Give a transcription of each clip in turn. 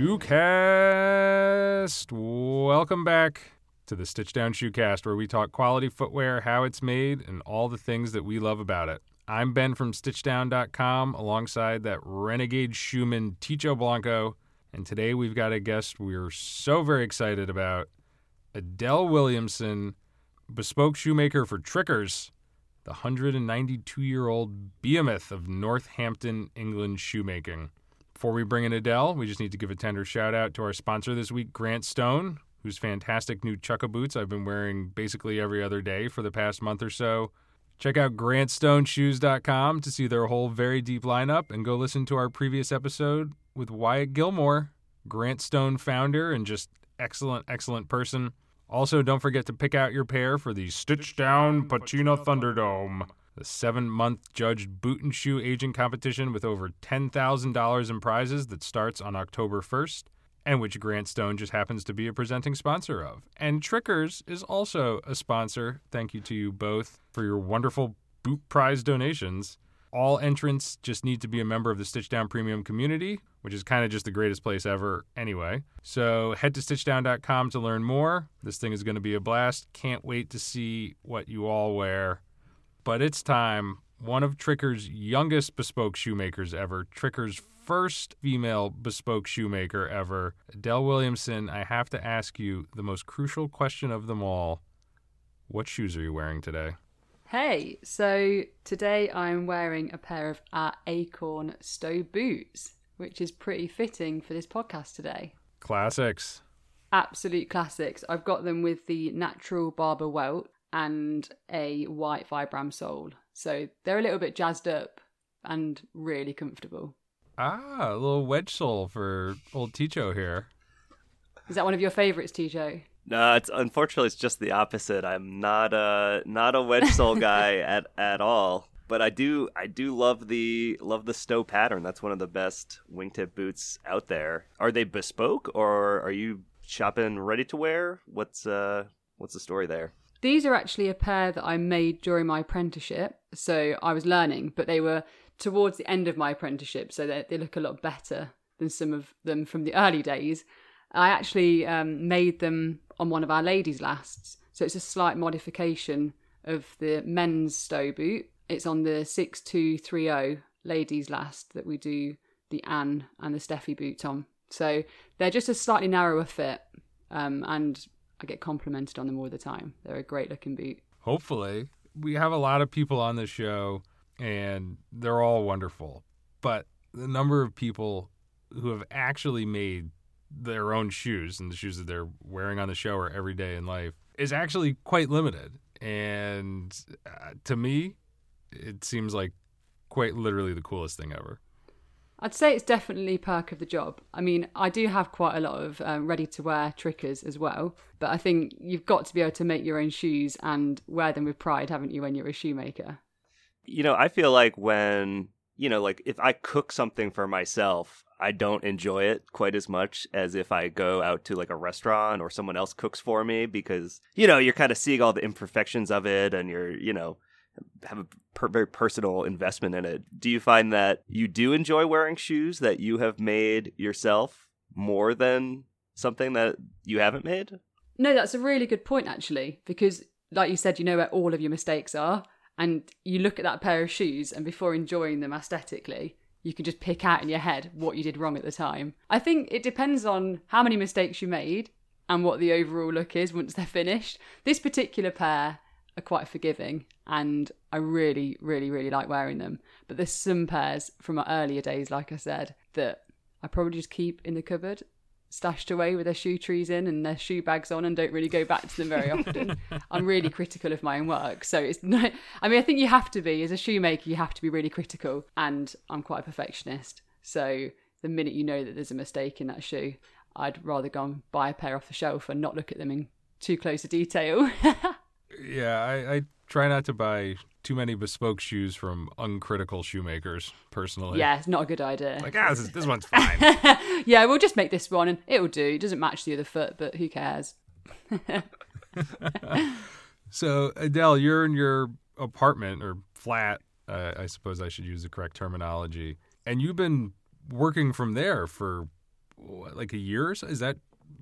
Shoecast. Welcome back to the Stitchdown Shoecast, where we talk quality footwear, how it's made, and all the things that we love about it. I'm Ben from StitchDown.com, alongside that renegade shoeman Ticho Blanco, and today we've got a guest we're so very excited about, Adele Williamson, bespoke shoemaker for Trickers, the 192-year-old behemoth of Northampton, England shoemaking. Before we bring in Adele, we just need to give a tender shout out to our sponsor this week, Grant Stone, whose fantastic new Chukka boots I've been wearing basically every other day for the past month or so. Check out grantstoneshoes.com to see their whole very deep lineup and go listen to our previous episode with Wyatt Gilmore, Grant Stone founder and just excellent, excellent person. Also, don't forget to pick out your pair for the Stitchdown Patina Thunderdome the seven month judged boot and shoe agent competition with over $10,000 in prizes that starts on October 1st, and which Grant Stone just happens to be a presenting sponsor of. And Trickers is also a sponsor. Thank you to you both for your wonderful boot prize donations. All entrants just need to be a member of the Stitchdown Premium community, which is kind of just the greatest place ever anyway. So head to stitchdown.com to learn more. This thing is going to be a blast. Can't wait to see what you all wear but it's time. One of Tricker's youngest bespoke shoemakers ever, Tricker's first female bespoke shoemaker ever, Adele Williamson. I have to ask you the most crucial question of them all. What shoes are you wearing today? Hey, so today I'm wearing a pair of our Acorn Stow boots, which is pretty fitting for this podcast today. Classics. Absolute classics. I've got them with the natural barber welt and a white Vibram sole. So they're a little bit jazzed up and really comfortable. Ah, a little wedge sole for old Ticho here. Is that one of your favorites, Ticho? No, it's unfortunately it's just the opposite. I'm not a not a wedge sole guy at at all. But I do I do love the love the Stow pattern. That's one of the best wingtip boots out there. Are they bespoke or are you shopping ready to wear? What's uh what's the story there? These are actually a pair that I made during my apprenticeship. So I was learning, but they were towards the end of my apprenticeship. So they, they look a lot better than some of them from the early days. I actually um, made them on one of our ladies' lasts. So it's a slight modification of the men's Stow boot. It's on the 6230 ladies' last that we do the Anne and the Steffi boots on. So they're just a slightly narrower fit um, and I get complimented on them all the time. They're a great looking boot. Hopefully. We have a lot of people on this show and they're all wonderful. But the number of people who have actually made their own shoes and the shoes that they're wearing on the show or every day in life is actually quite limited. And uh, to me, it seems like quite literally the coolest thing ever. I'd say it's definitely perk of the job. I mean, I do have quite a lot of um, ready to wear trickers as well, but I think you've got to be able to make your own shoes and wear them with pride, haven't you, when you're a shoemaker? You know, I feel like when, you know, like if I cook something for myself, I don't enjoy it quite as much as if I go out to like a restaurant or someone else cooks for me because, you know, you're kind of seeing all the imperfections of it and you're, you know, have a per- very personal investment in it. Do you find that you do enjoy wearing shoes that you have made yourself more than something that you haven't made? No, that's a really good point actually, because like you said, you know where all of your mistakes are, and you look at that pair of shoes, and before enjoying them aesthetically, you can just pick out in your head what you did wrong at the time. I think it depends on how many mistakes you made and what the overall look is once they're finished. This particular pair are quite forgiving and I really, really, really like wearing them. But there's some pairs from my earlier days, like I said, that I probably just keep in the cupboard, stashed away with their shoe trees in and their shoe bags on, and don't really go back to them very often. I'm really critical of my own work, so it's not. I mean, I think you have to be as a shoemaker. You have to be really critical, and I'm quite a perfectionist. So the minute you know that there's a mistake in that shoe, I'd rather go and buy a pair off the shelf and not look at them in too close a detail. yeah, I, I try not to buy too many bespoke shoes from uncritical shoemakers. Personally, yeah, it's not a good idea. Like, ah, this, is, this one's fine. yeah, we'll just make this one, and it'll do. It doesn't match the other foot, but who cares? so, Adele, you're in your apartment or flat. Uh, I suppose I should use the correct terminology. And you've been working from there for what, like a year or so? Is that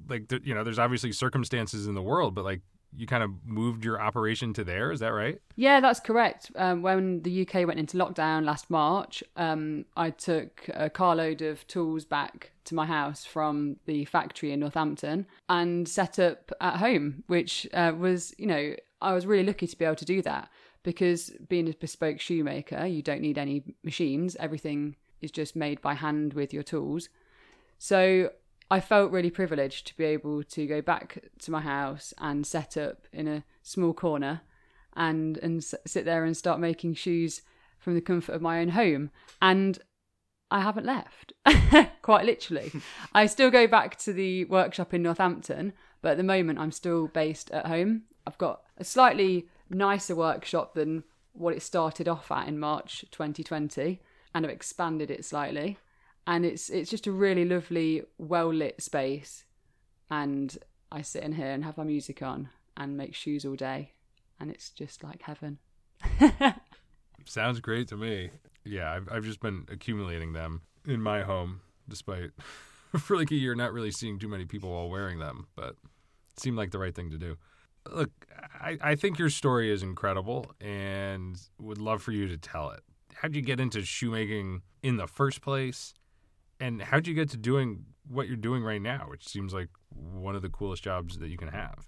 like you know? There's obviously circumstances in the world, but like you kind of moved your operation to there. Is that right? Yeah, that's correct. Um, when the UK went into lockdown last March, um, I took a carload of tools back to my house from the factory in Northampton and set up at home, which uh, was, you know, I was really lucky to be able to do that because being a bespoke shoemaker, you don't need any machines. Everything is just made by hand with your tools. So I felt really privileged to be able to go back to my house and set up in a small corner and and sit there and start making shoes from the comfort of my own home. And I haven't left quite literally. I still go back to the workshop in Northampton but at the moment I'm still based at home. I've got a slightly nicer workshop than what it started off at in March 2020 and I've expanded it slightly and it's it's just a really lovely, well lit space. And I sit in here and have my music on and make shoes all day, and it's just like heaven. Sounds great to me. Yeah, I've I've just been accumulating them in my home, despite for like a year not really seeing too many people while wearing them, but it seemed like the right thing to do. Look, I, I think your story is incredible and would love for you to tell it. How'd you get into shoemaking in the first place? And how'd you get to doing what you're doing right now, which seems like one of the coolest jobs that you can have?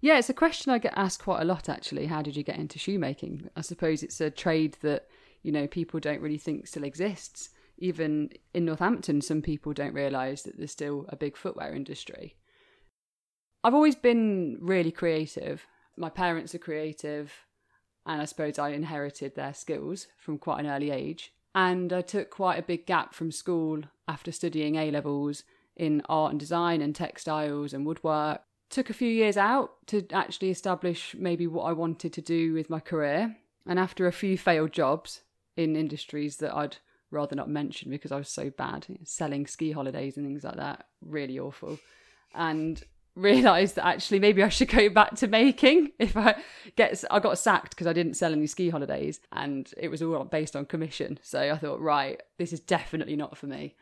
Yeah, it's a question I get asked quite a lot actually. How did you get into shoemaking? I suppose it's a trade that, you know, people don't really think still exists. Even in Northampton, some people don't realise that there's still a big footwear industry. I've always been really creative. My parents are creative, and I suppose I inherited their skills from quite an early age. And I took quite a big gap from school after studying A levels in art and design and textiles and woodwork. Took a few years out to actually establish maybe what I wanted to do with my career. And after a few failed jobs in industries that I'd rather not mention because I was so bad, selling ski holidays and things like that, really awful. And realized that actually maybe I should go back to making if I get I got sacked because I didn't sell any ski holidays and it was all based on commission. So I thought right this is definitely not for me.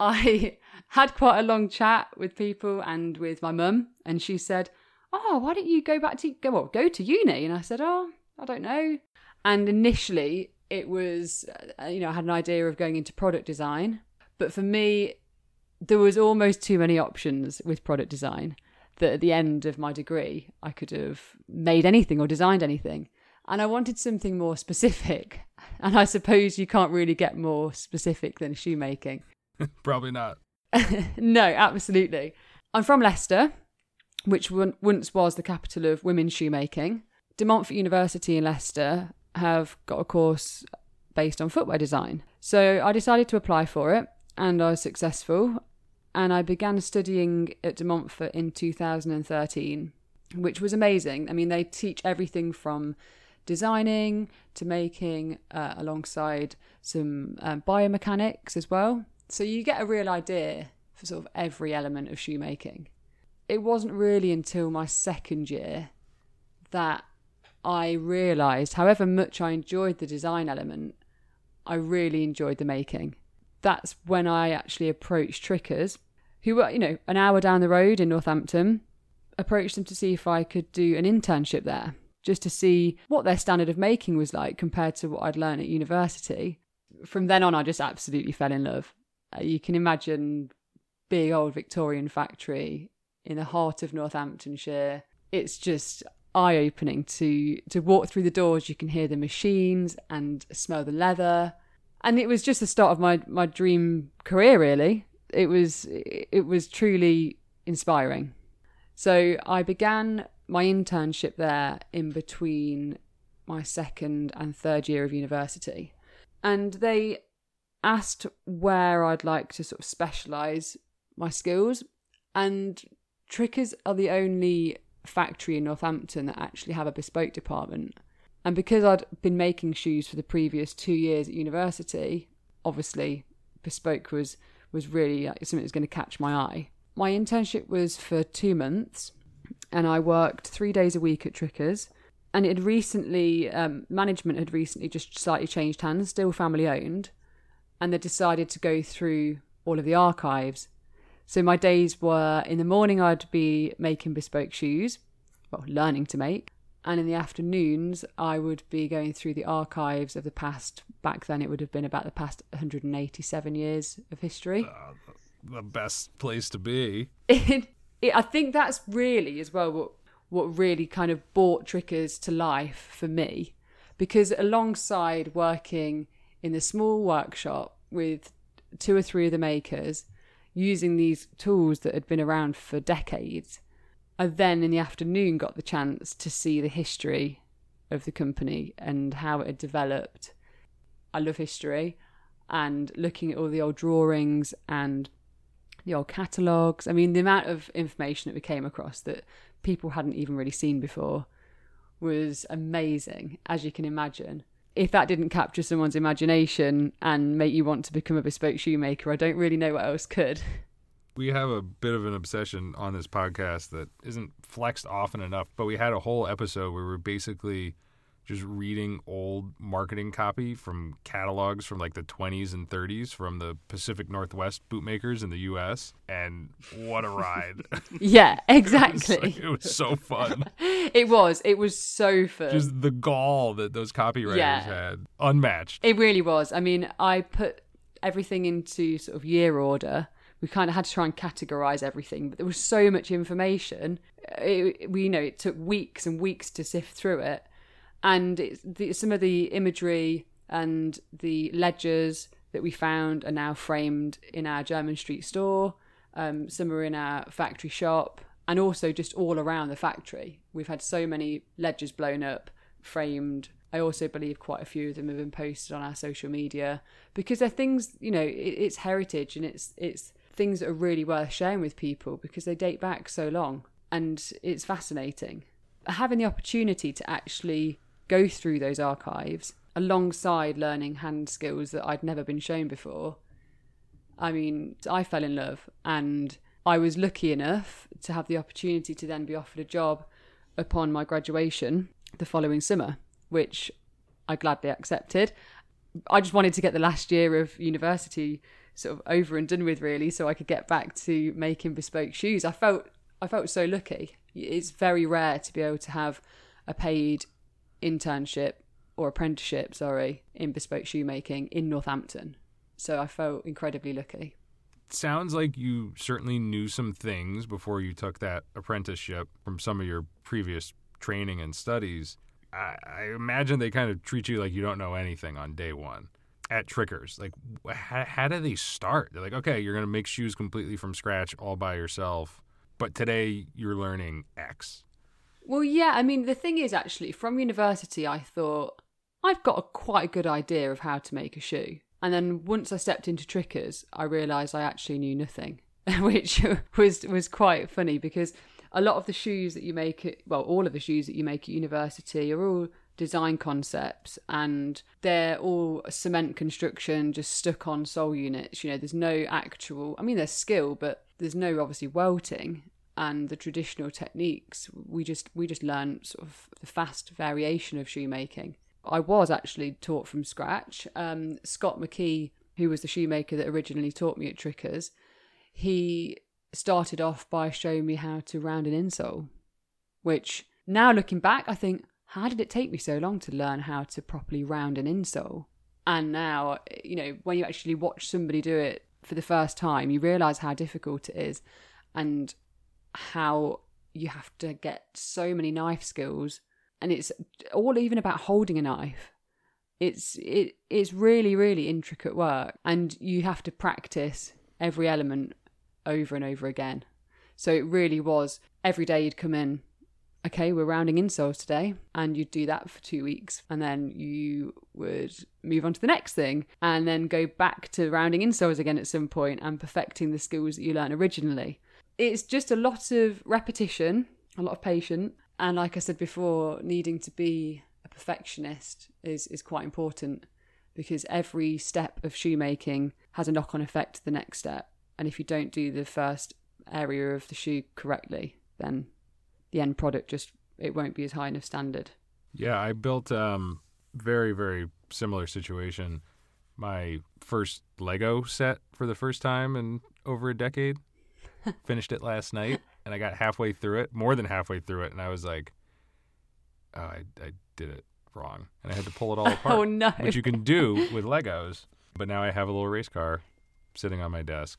I had quite a long chat with people and with my mum and she said oh why don't you go back to go well, go to uni? And I said oh I don't know. And initially it was uh, you know I had an idea of going into product design but for me there was almost too many options with product design that at the end of my degree I could have made anything or designed anything. And I wanted something more specific. And I suppose you can't really get more specific than shoemaking. Probably not. no, absolutely. I'm from Leicester, which once was the capital of women's shoemaking. De Montfort University in Leicester have got a course based on footwear design. So I decided to apply for it and I was successful and I began studying at De Montfort in 2013, which was amazing. I mean, they teach everything from designing to making, uh, alongside some um, biomechanics as well. So you get a real idea for sort of every element of shoemaking. It wasn't really until my second year that I realised, however much I enjoyed the design element, I really enjoyed the making. That's when I actually approached Trickers who were, you know, an hour down the road in Northampton, approached them to see if I could do an internship there, just to see what their standard of making was like compared to what I'd learned at university. From then on, I just absolutely fell in love. Uh, you can imagine big old Victorian factory in the heart of Northamptonshire. It's just eye opening to to walk through the doors. You can hear the machines and smell the leather, and it was just the start of my my dream career. Really, it was it was truly inspiring. So I began my internship there in between my second and third year of university. And they asked where I'd like to sort of specialize my skills. And Trickers are the only factory in Northampton that actually have a bespoke department. And because I'd been making shoes for the previous two years at university, obviously bespoke was was really like, something that was going to catch my eye. My internship was for two months, and I worked three days a week at Trickers. And it had recently, um, management had recently just slightly changed hands, still family owned, and they decided to go through all of the archives. So my days were in the morning, I'd be making bespoke shoes, well, learning to make. And in the afternoons, I would be going through the archives of the past. Back then, it would have been about the past 187 years of history. Uh, the best place to be. It, it, I think that's really, as well, what, what really kind of brought Trickers to life for me. Because alongside working in the small workshop with two or three of the makers, using these tools that had been around for decades, I then in the afternoon got the chance to see the history of the company and how it had developed. I love history and looking at all the old drawings and the old catalogues. I mean, the amount of information that we came across that people hadn't even really seen before was amazing, as you can imagine. If that didn't capture someone's imagination and make you want to become a bespoke shoemaker, I don't really know what else could. We have a bit of an obsession on this podcast that isn't flexed often enough, but we had a whole episode where we're basically just reading old marketing copy from catalogs from like the 20s and 30s from the Pacific Northwest bootmakers in the US and what a ride. yeah, it, exactly. was like, it was so fun. it was. It was so fun. Just the gall that those copywriters Yeah. had. Unmatched. It really was. I mean, I put everything into sort of year order. We kind of had to try and categorize everything, but there was so much information. It, we, you know, it took weeks and weeks to sift through it, and it's the, some of the imagery and the ledgers that we found are now framed in our Jermyn Street store. Um, some are in our factory shop, and also just all around the factory. We've had so many ledgers blown up, framed. I also believe quite a few of them have been posted on our social media because they're things, you know, it, it's heritage and it's it's things that are really worth sharing with people because they date back so long and it's fascinating. Having the opportunity to actually go through those archives alongside learning hand skills that I'd never been shown before. I mean, I fell in love and I was lucky enough to have the opportunity to then be offered a job upon my graduation the following summer, which I gladly accepted. I just wanted to get the last year of university sort of over and done with really so I could get back to making bespoke shoes. I felt I felt so lucky. It's very rare to be able to have a paid internship or apprenticeship, sorry, in bespoke shoemaking in Northampton. So I felt incredibly lucky. sounds like you certainly knew some things before you took that apprenticeship from some of your previous training and studies. I, I imagine they kind of treat you like you don't know anything on day one at Trickers. Like, how, how do they start? They're like, okay, you're going to make shoes completely from scratch all by yourself, but today you're learning X. Well, yeah, I mean, the thing is actually, from university, I thought I've got a quite a good idea of how to make a shoe. And then once I stepped into Trickers, I realised I actually knew nothing, which was was quite funny because a lot of the shoes that you make, at, well, all of the shoes that you make at university are all design concepts and they're all cement construction just stuck on sole units. You know there's no actual i mean there's skill but there's no obviously welting and the traditional techniques. We just we just learn sort of the fast variation of shoemaking. I was actually taught from scratch. Um, scott mckee who was the shoemaker that originally taught me at trickers he started off by showing me how to round an insole which now looking back i think how did it take me so long to learn how to properly round an insole? And now you know when you actually watch somebody do it for the first time you realize how difficult it is and how you have to get so many knife skills. And it's all even about holding a knife. It's it it's really really intricate work and you have to practice every element over and over again. So it really was every day you'd come in okay we're rounding insoles today and you'd do that for two weeks and then you would move on to the next thing and then go back to rounding insoles again at some point and perfecting the skills that you learned originally. It's just a lot of repetition, a lot of patience, and like I said before, needing to be a perfectionist is is quite important because every step of shoemaking has a knock-on effect to the next step, and if you don't do the first area of the shoe correctly, then the end product just it won't be as high enough standard. Yeah, I built um very very similar situation. My first Lego set for the first time in over a decade. finished it last night, and I got halfway through it, more than halfway through it, and I was like, "Oh, I, I did it wrong," and I had to pull it all apart. Oh no. which you can do with Legos. But now I have a little race car sitting on my desk.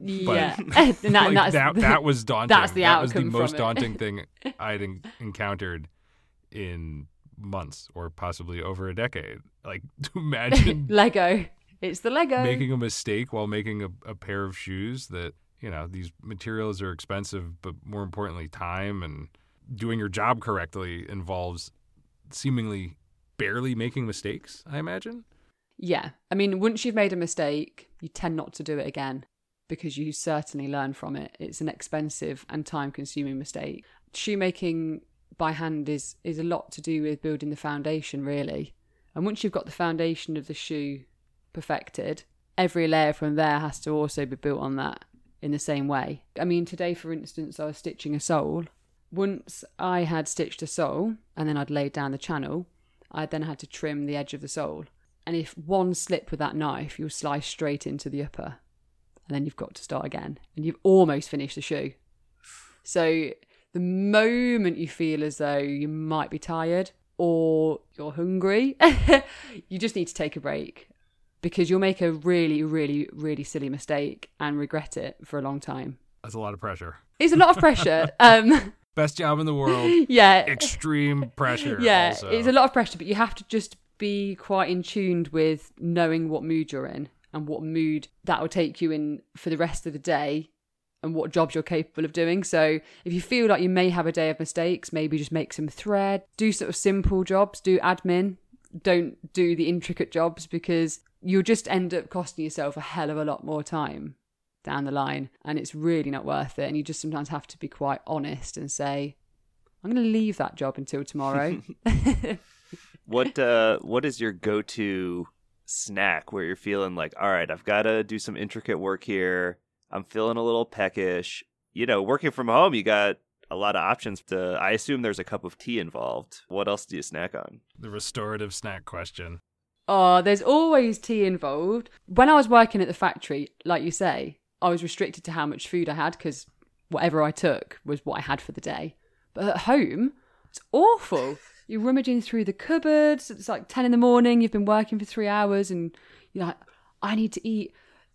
Yeah. and that, like, that's, that, that was daunting. that's the that was the most daunting thing I'd en- encountered in months or possibly over a decade. Like to imagine Lego. It's the Lego. making a mistake while making a, a pair of shoes that you know these materials are expensive but more importantly time and doing your job correctly involves seemingly barely making mistakes i imagine Yeah. I mean, once you've made a mistake, you tend not to do it again because you certainly learn from it. It's an expensive and time consuming mistake. Shoemaking by hand is, is a lot to do with building the foundation, really. And once you've got the foundation of the shoe perfected, every layer from there has to also be built on that in the same way. I mean, today, for instance, I was stitching a sole. Once I had stitched a sole and then I'd laid down the channel, I then had to trim the edge of the sole. And if one slip with that knife, you'll slice straight into the upper. And then you've got to start again. And you've almost finished the shoe. So the moment you feel as though you might be tired or you're hungry, you just need to take a break because you'll make a really, really, really silly mistake and regret it for a long time. that's a lot of pressure It's a lot of pressure. um, best job in the world yeah, extreme pressure yeah, also. it's a lot of pressure, but you have to just be quite in tuned with knowing what mood you're in and what mood that will take you in for the rest of the day and what jobs you're capable of doing. So if you feel like you may have a day of mistakes, maybe just make some thread, do sort of simple jobs, do admin, don't do the intricate jobs because you'll just end up costing yourself a hell of a lot more time down the line and it's really not worth it and you just sometimes have to be quite honest and say I'm going to leave that job until tomorrow. What uh what is your go to snack where you're feeling like, all right, I've gotta do some intricate work here. I'm feeling a little peckish. You know, working from home you got a lot of options to I assume there's a cup of tea involved. What else do you snack on? the restorative snack question Oh, there's always tea involved. When I was working at the factory, like you say, I was restricted to how much food I had because whatever I took was what I had for the day. But at home, it's awful. You're rummaging through the cupboards. It's like 10 in the morning. You've been working for three hours and you're like, I need to eat.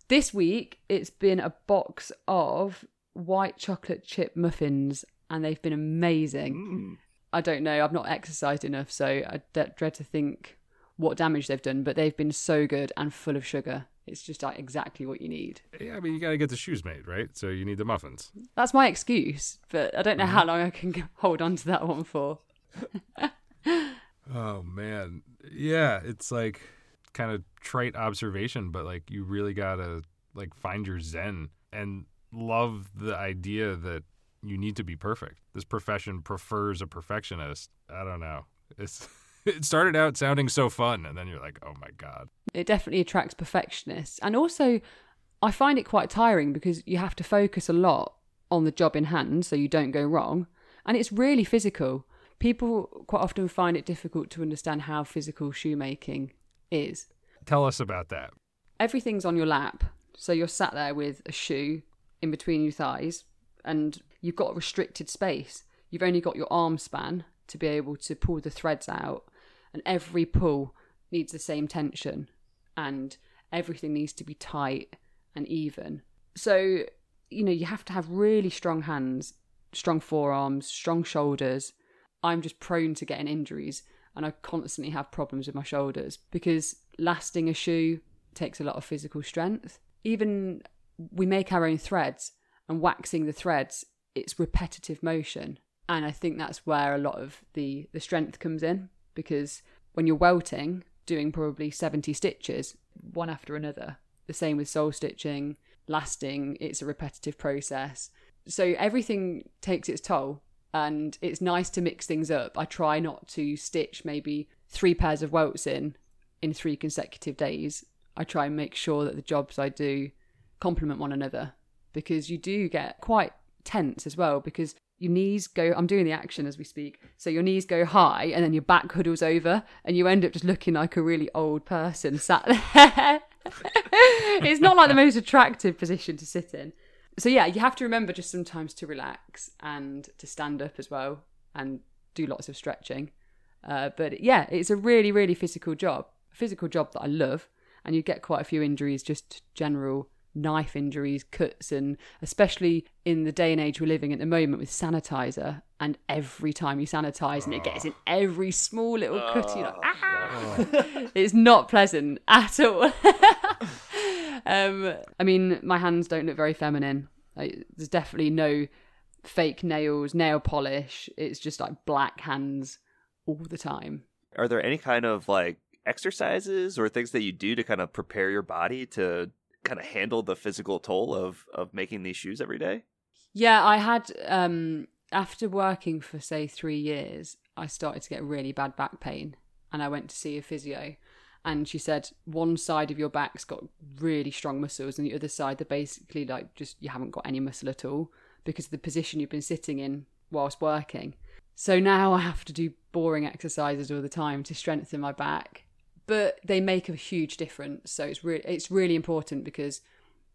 This week, it's been a box of white chocolate chip muffins and they've been amazing. Mm. I don't know. I've not exercised enough, so I d- dread to think what damage they've done. But they've been so good and full of sugar. It's just like exactly what you need. yeah i mean you got to get the shoes made right so you need the muffins That's my excuse, but I don't know how long I can hold on to that one for. oh man. Yeah it's like kind of trite observation but like you really gotta like find your zen and love the idea that you need to be perfect. This profession prefers a perfectionist. I don't know. It's it started out sounding so fun and then you're like oh my god. It definitely attracts perfectionists, and also I find it quite tiring because you have to focus a lot on the job in hand so you don't go wrong, and it's really physical. People quite often find it difficult to understand how physical shoemaking is. tell us about that everything's on your lap. So you're sat there with a shoe in between your thighs and you've got restricted space. You've only got your arm span to be able to pull the threads out, and every pull needs the same tension, and everything needs to be tight and even. So, you know, you have to have really strong hands, strong forearms, strong shoulders. I'm just prone to getting injuries, and I constantly have problems with my shoulders because lasting a shoe takes a lot of physical strength. Even we make our own threads and waxing the threads, it's repetitive motion. And I think that's where a lot of the, the strength comes in because when you're welting, doing probably 70 stitches, one after another, the same with sole stitching, lasting, it's a repetitive process. So everything takes its toll and it's nice to mix things up. I try not to stitch maybe three pairs of welts in in three consecutive days. I try and make sure that the jobs I do complement one another because you do get quite tense as well because your knees go I'm doing the action as we speak. So your knees go high and then your back huddles over and you end up just looking like a really old person sat there. it's not like the most attractive position to sit in. So yeah, you have to remember just sometimes to relax and to stand up as well and do lots of stretching. Uh, but yeah, it's a really, really physical job, a physical job that I love, and you get quite a few injuries, just general knife injuries, cuts, and especially in the day and age we're living at the moment with sanitizer. And every time you sanitize, and it gets in every small little cut, you're like, ah! it's not pleasant at all. um, I mean, my hands don't look very feminine. Like, there's definitely no fake nails, nail polish. It's just like black hands all the time. Are there any kind of like exercises or things that you do to kind of prepare your body to kind of handle the physical toll of of making these shoes every day? Yeah, I had um after working for say 3 years, I started to get really bad back pain and I went to see a physio and she said one side of your back's got really strong muscles and the other side they're basically like just you haven't got any muscle at all because of the position you've been sitting in whilst working. So now I have to do boring exercises all the time to strengthen my back but they make a huge difference. So it's really it's really important because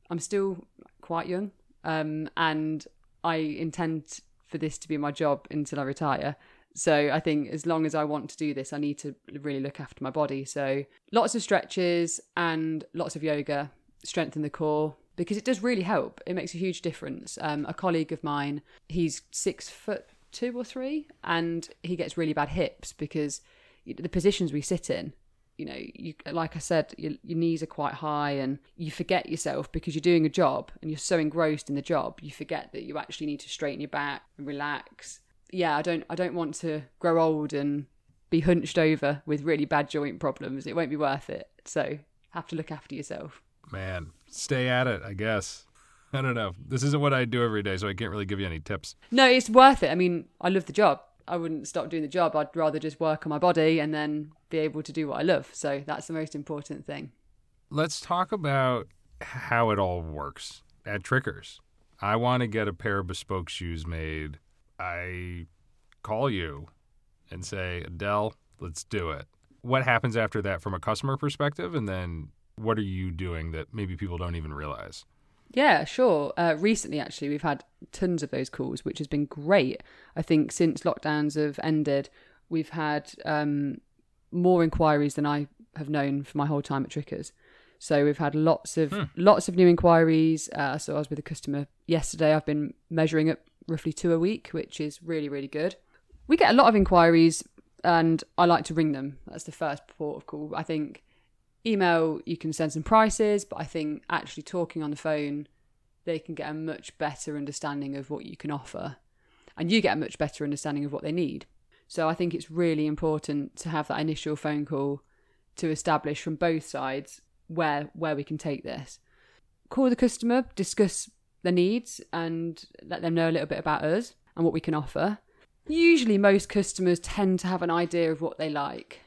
I'm still quite young, um, and I intend for this to be my job until I retire. So I think as long as I want to do this, I need to really look after my body. So lots of stretches and lots of yoga, strengthen the core because it does really help. It makes a huge difference. Um, a colleague of mine, he's six foot two or three, and he gets really bad hips because the positions we sit in you know you like i said your, your knees are quite high and you forget yourself because you're doing a job and you're so engrossed in the job you forget that you actually need to straighten your back and relax yeah i don't i don't want to grow old and be hunched over with really bad joint problems it won't be worth it so have to look after yourself man stay at it i guess i don't know this isn't what i do every day so i can't really give you any tips no it's worth it i mean i love the job I wouldn't stop doing the job. I'd rather just work on my body and then be able to do what I love. So that's the most important thing. Let's talk about how it all works at Trickers. I want to get a pair of bespoke shoes made. I call you and say, Adele, let's do it. What happens after that from a customer perspective? And then what are you doing that maybe people don't even realize? Yeah, sure. Uh, recently, actually, we've had tons of those calls, which has been great. I think since lockdowns have ended, we've had um, more inquiries than I have known for my whole time at Trickers. So we've had lots of hmm. lots of new inquiries. Uh, so I was with a customer yesterday. I've been measuring up roughly two a week, which is really really good. We get a lot of inquiries, and I like to ring them. That's the first port of call. I think email you can send some prices, but I think actually talking on the phone, they can get a much better understanding of what you can offer, and you get a much better understanding of what they need. So I think it's really important to have that initial phone call to establish from both sides where where we can take this. Call the customer, discuss their needs, and let them know a little bit about us and what we can offer. Usually, most customers tend to have an idea of what they like.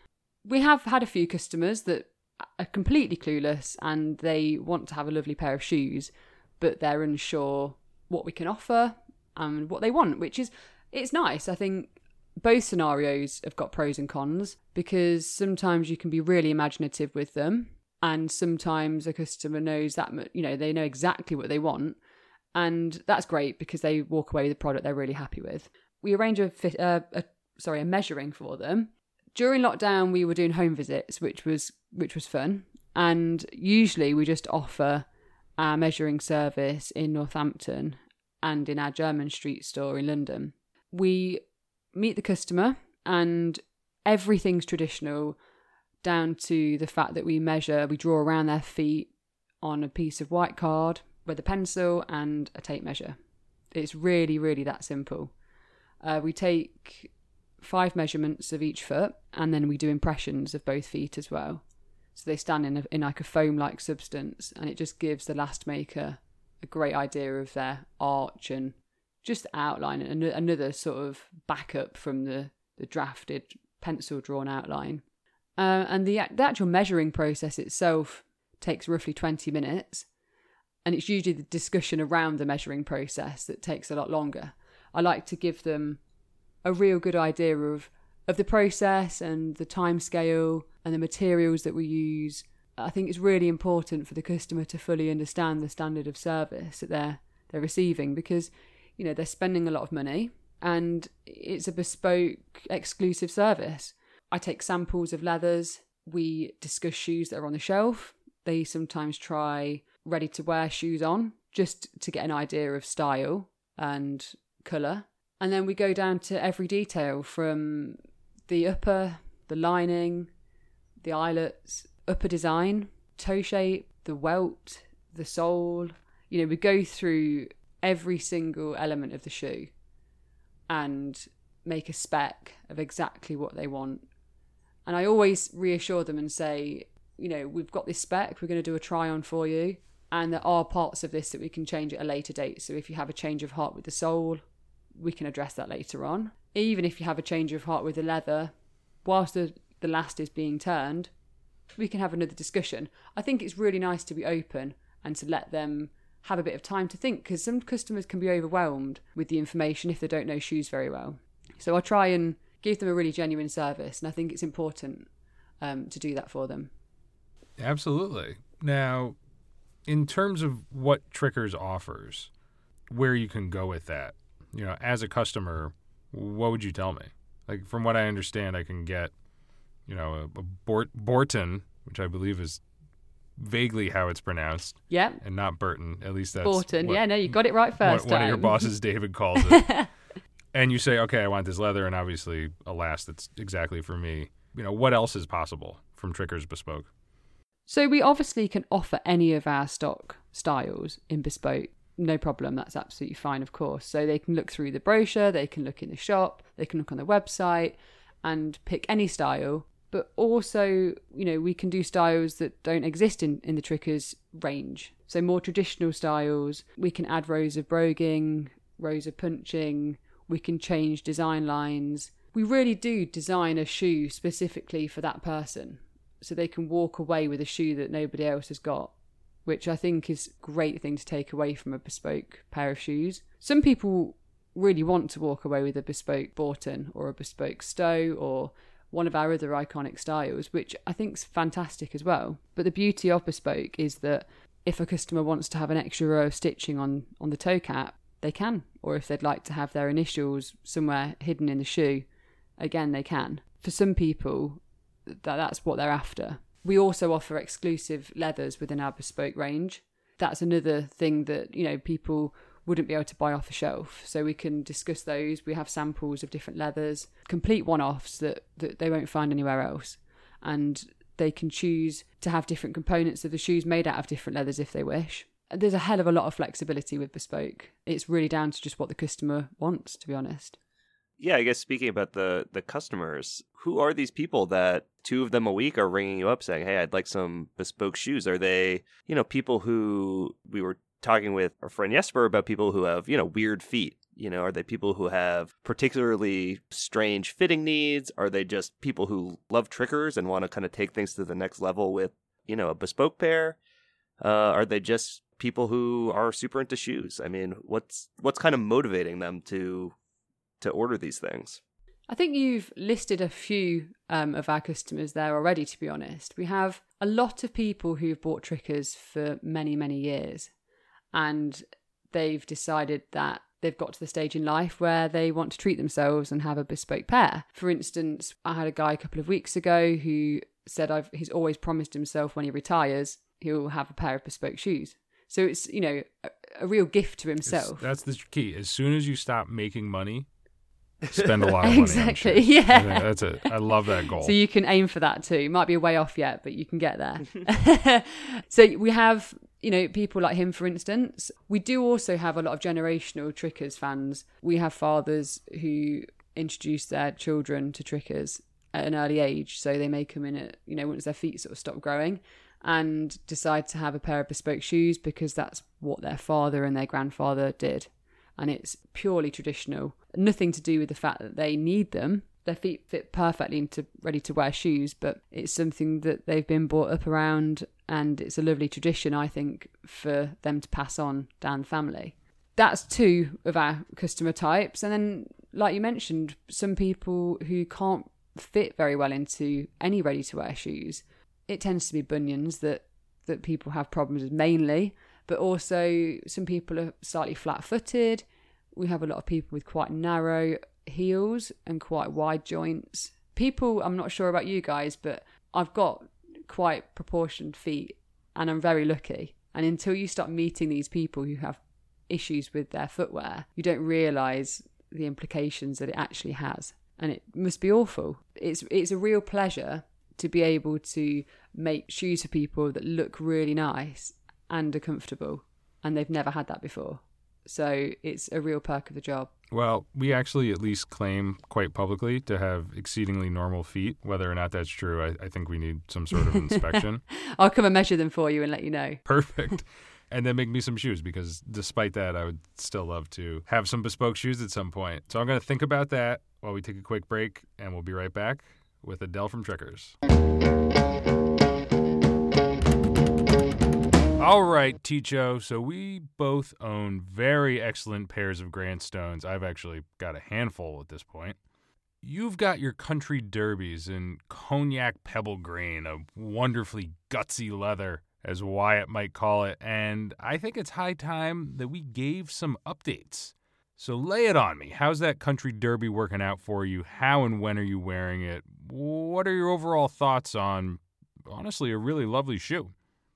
We have had a few customers that are completely clueless and they want to have a lovely pair of shoes, but they're unsure what we can offer and what they want, which is it's nice. I think both scenarios have got pros and cons because sometimes you can be really imaginative with them and sometimes a customer knows that you know they know exactly what they want and that's great because they walk away with a product they're really happy with. We arrange a, fit, uh, a sorry a measuring for them. During lockdown we were doing home visits which was which was fun. And usually we just offer our measuring service in Northampton and in our Jermyn Street store in London. We meet the customer and everything's traditional down to the fact that we measure we draw around their feet on a piece of white card with a pencil and a tape measure it's really really that simple uh, we take five measurements of each foot, and then we do impressions of both feet as well. So they stand in, a, in like a foam like substance, and it just gives the last maker a great idea of their arch and just outline and another sort of backup from the, the drafted pencil drawn outline. Uh, and the, the actual measuring process itself takes roughly 20 minutes. And it's usually the discussion around the measuring process that takes a lot longer. I like to give them a real good idea of of the process and the time scale and the materials that we use. I think it's really important for the customer to fully understand the standard of service that they're they're receiving because you know they're spending a lot of money and it's a bespoke exclusive service. I take samples of leathers, we discuss shoes that are on the shelf. They sometimes try ready to wear shoes on just to get an idea of style and colour. And then we go down to every detail from the upper, the lining, the eyelets, upper design, toe shape, the welt, the sole. You know, we go through every single element of the shoe and make a spec of exactly what they want. And I always reassure them and say, you know, we've got this spec, we're going to do a try on for you. And there are parts of this that we can change at a later date. So if you have a change of heart with the sole, we can address that later on. Even if you have a change of heart with the leather, whilst the, the last is being turned, we can have another discussion. I think it's really nice to be open and to let them have a bit of time to think because some customers can be overwhelmed with the information if they don't know shoes very well. So I try and give them a really genuine service, and I think it's important um, to do that for them. Absolutely. Now, in terms of what Trickers offers, where you can go with that, you know, as a customer, what would you tell me? Like, from what I understand, I can get, you know, a, a Bort- Borton, which I believe is vaguely how it's pronounced. Yeah. And not Burton. At least that's Borton. what- yeah, no, you got it right first One, one of your bosses, David, calls it. and you say, okay, I want this leather, and obviously alas, that's exactly for me. You know, what else is possible from Trickers Bespoke? So we obviously can offer any of our stock styles in bespoke. No problem. That's absolutely fine, of course. So they can look through the brochure, they can look in the shop, they can look on the website and pick any style. But also, you know, we can do styles that don't exist in, in the Trickers range. So more traditional styles, we can add rows of broguing, rows of punching, we can change design lines. We really do design a shoe specifically for that person so they can walk away with a shoe that nobody else has got, which I think is a great thing to take away from a bespoke pair of shoes. Some people really want to walk away with a bespoke Bourton or a bespoke Stow or one of our other iconic styles, which I think is fantastic as well. But the beauty of bespoke is that if a customer wants to have an extra row of stitching on, on the toe cap, they can. Or if they'd like to have their initials somewhere hidden in the shoe, again, they can. For some people, that that's what they're after. We also offer exclusive leathers within our bespoke range. That's another thing that, you know, people wouldn't be able to buy off the shelf. So we can discuss those. We have samples of different leathers, complete one-offs that, that they won't find anywhere else. And they can choose to have different components of the shoes made out of different leathers if they wish. There's a hell of a lot of flexibility with bespoke. It's really down to just what the customer wants, to be honest. Yeah, I guess speaking about the the customers, who are these people that two of them a week are ringing you up saying, "Hey, I'd like some bespoke shoes." Are they, you know, people who we were talking with our friend Jesper about people who have, you know, weird feet? You know, are they people who have particularly strange fitting needs? Are they just people who love trickers and want to kind of take things to the next level with, you know, a bespoke pair? Uh, are they just people who are super into shoes? I mean, what's what's kind of motivating them to to order these things? I think you've listed a few um, of our customers there already, to be honest. We have a lot of people who've bought Trickers for many, many years, and they've decided that they've got to the stage in life where they want to treat themselves and have a bespoke pair. For instance, I had a guy a couple of weeks ago who said I've, he's always promised himself when he retires he'll have a pair of bespoke shoes. So it's, you know, a, a real gift to It's- himself. that's the key. As soon as you stop making money, spend a lot of money. Exactly, On yeah. That's it. I love that goal. So you can aim for that too. Might be a way off yet, but you can get there. so we have, you know, people like him, for instance. We do also have a lot of generational Trickers fans. We have fathers who introduce their children to Trickers at an early age, so they make them in at, you know, once their feet sort of stop growing and decide to have a pair of bespoke shoes because that's what their father and their grandfather did. And it's purely traditional. Nothing to do with the fact that they need them. Their feet fit perfectly into ready to wear shoes, but it's something that they've been brought up around and it's a lovely tradition, I think, for them to pass on down the family. That's two of our customer types. And then, like you mentioned, some people who can't fit very well into any ready to wear shoes it tends to be bunions that that people have problems with mainly but also some people are slightly flat footed. We have a lot of people with quite narrow heels and quite wide joints. People, I'm not sure about you guys, but I've got quite proportioned feet and I'm very lucky. And until you start meeting these people who have issues with their footwear, you don't realize the implications that it actually has. And it must be awful. It's it's a real pleasure to be able to make shoes for people that look really nice and are comfortable and they've never had that before. So it's a real perk of the job. Well, we actually at least claim quite publicly to have exceedingly normal feet. Whether or not that's true, I, I think we need some sort of inspection. I'll come and measure them for you and let you know. Perfect. and then make me some shoes because despite that, I would still love to have some bespoke shoes at some point. So I'm going to think about that while we take a quick break, and we'll be right back with Adele from Trickers. All right, Ticho. So we both own very excellent pairs of Grant Stones. I've actually got a handful at this point. You've got your country derbies in cognac pebble grain, a wonderfully gutsy leather, as Wyatt might call it, and I think it's high time that we gave some updates. So lay it on me. How's that country derby working out for you? How and when are you wearing it? What are your overall thoughts on, honestly, a really lovely shoe?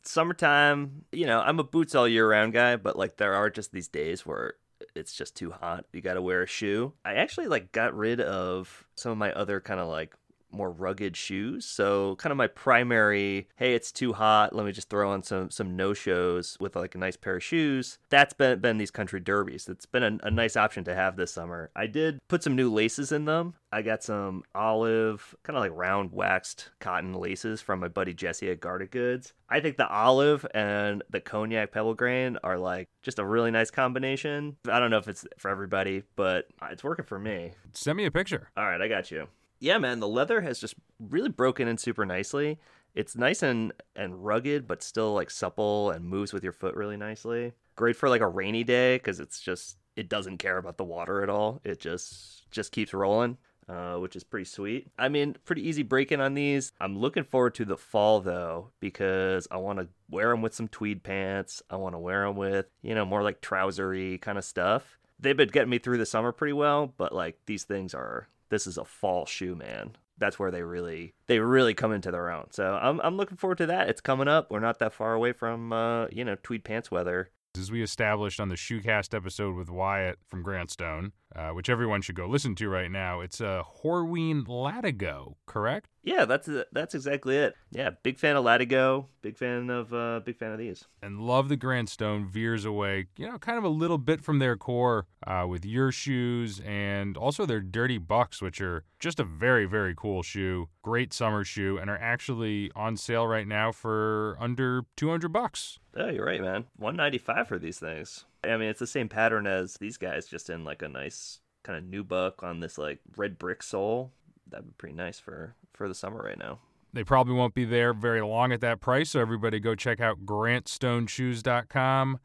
Summertime, you know, I'm a boots all year round guy, but like there are just these days where it's just too hot. You got to wear a shoe. I actually like got rid of some of my other kind of like more rugged shoes. So kind of my primary, hey, it's too hot. Let me just throw on some some no shows with like a nice pair of shoes. That's been been these country derbies. It's been a, a nice option to have this summer. I did put some new laces in them. I got some olive, kind of like round waxed cotton laces from my buddy Jesse at Garda Goods. I think the olive and the cognac pebble grain are like just a really nice combination. I don't know if it's for everybody, but it's working for me. Send me a picture. All right, I got you yeah, man, the leather has just really broken in super nicely. It's nice and and rugged, but still like supple and moves with your foot really nicely. Great for like a rainy day because it's just it doesn't care about the water at all. It just just keeps rolling. Uh, which is pretty sweet. I mean, pretty easy breaking on these. I'm looking forward to the fall though, because I want to wear them with some tweed pants. I want to wear them with, you know, more like trousery kind of stuff. They've been getting me through the summer pretty well, but like these things are this is a fall shoe, man. That's where they really they really come into their own. So I'm I'm looking forward to that. It's coming up. We're not that far away from uh, you know tweed pants weather. As we established on the Shoecast episode with Wyatt from Grant Stone, uh, which everyone should go listen to right now, it's a Horween Latigo, correct? Yeah, that's that's exactly it. Yeah, big fan of Latigo, big fan of uh, big fan of these, and love the Grant Stone veers away, you know, kind of a little bit from their core uh, with your shoes and also their Dirty Bucks, which are just a very very cool shoe, great summer shoe, and are actually on sale right now for under two hundred bucks. Oh, you're right, man. One ninety five for these things. I mean, it's the same pattern as these guys, just in like a nice kind of nubuck on this like red brick sole that'd be pretty nice for for the summer right now. They probably won't be there very long at that price, so everybody go check out grantstoneshoes.com.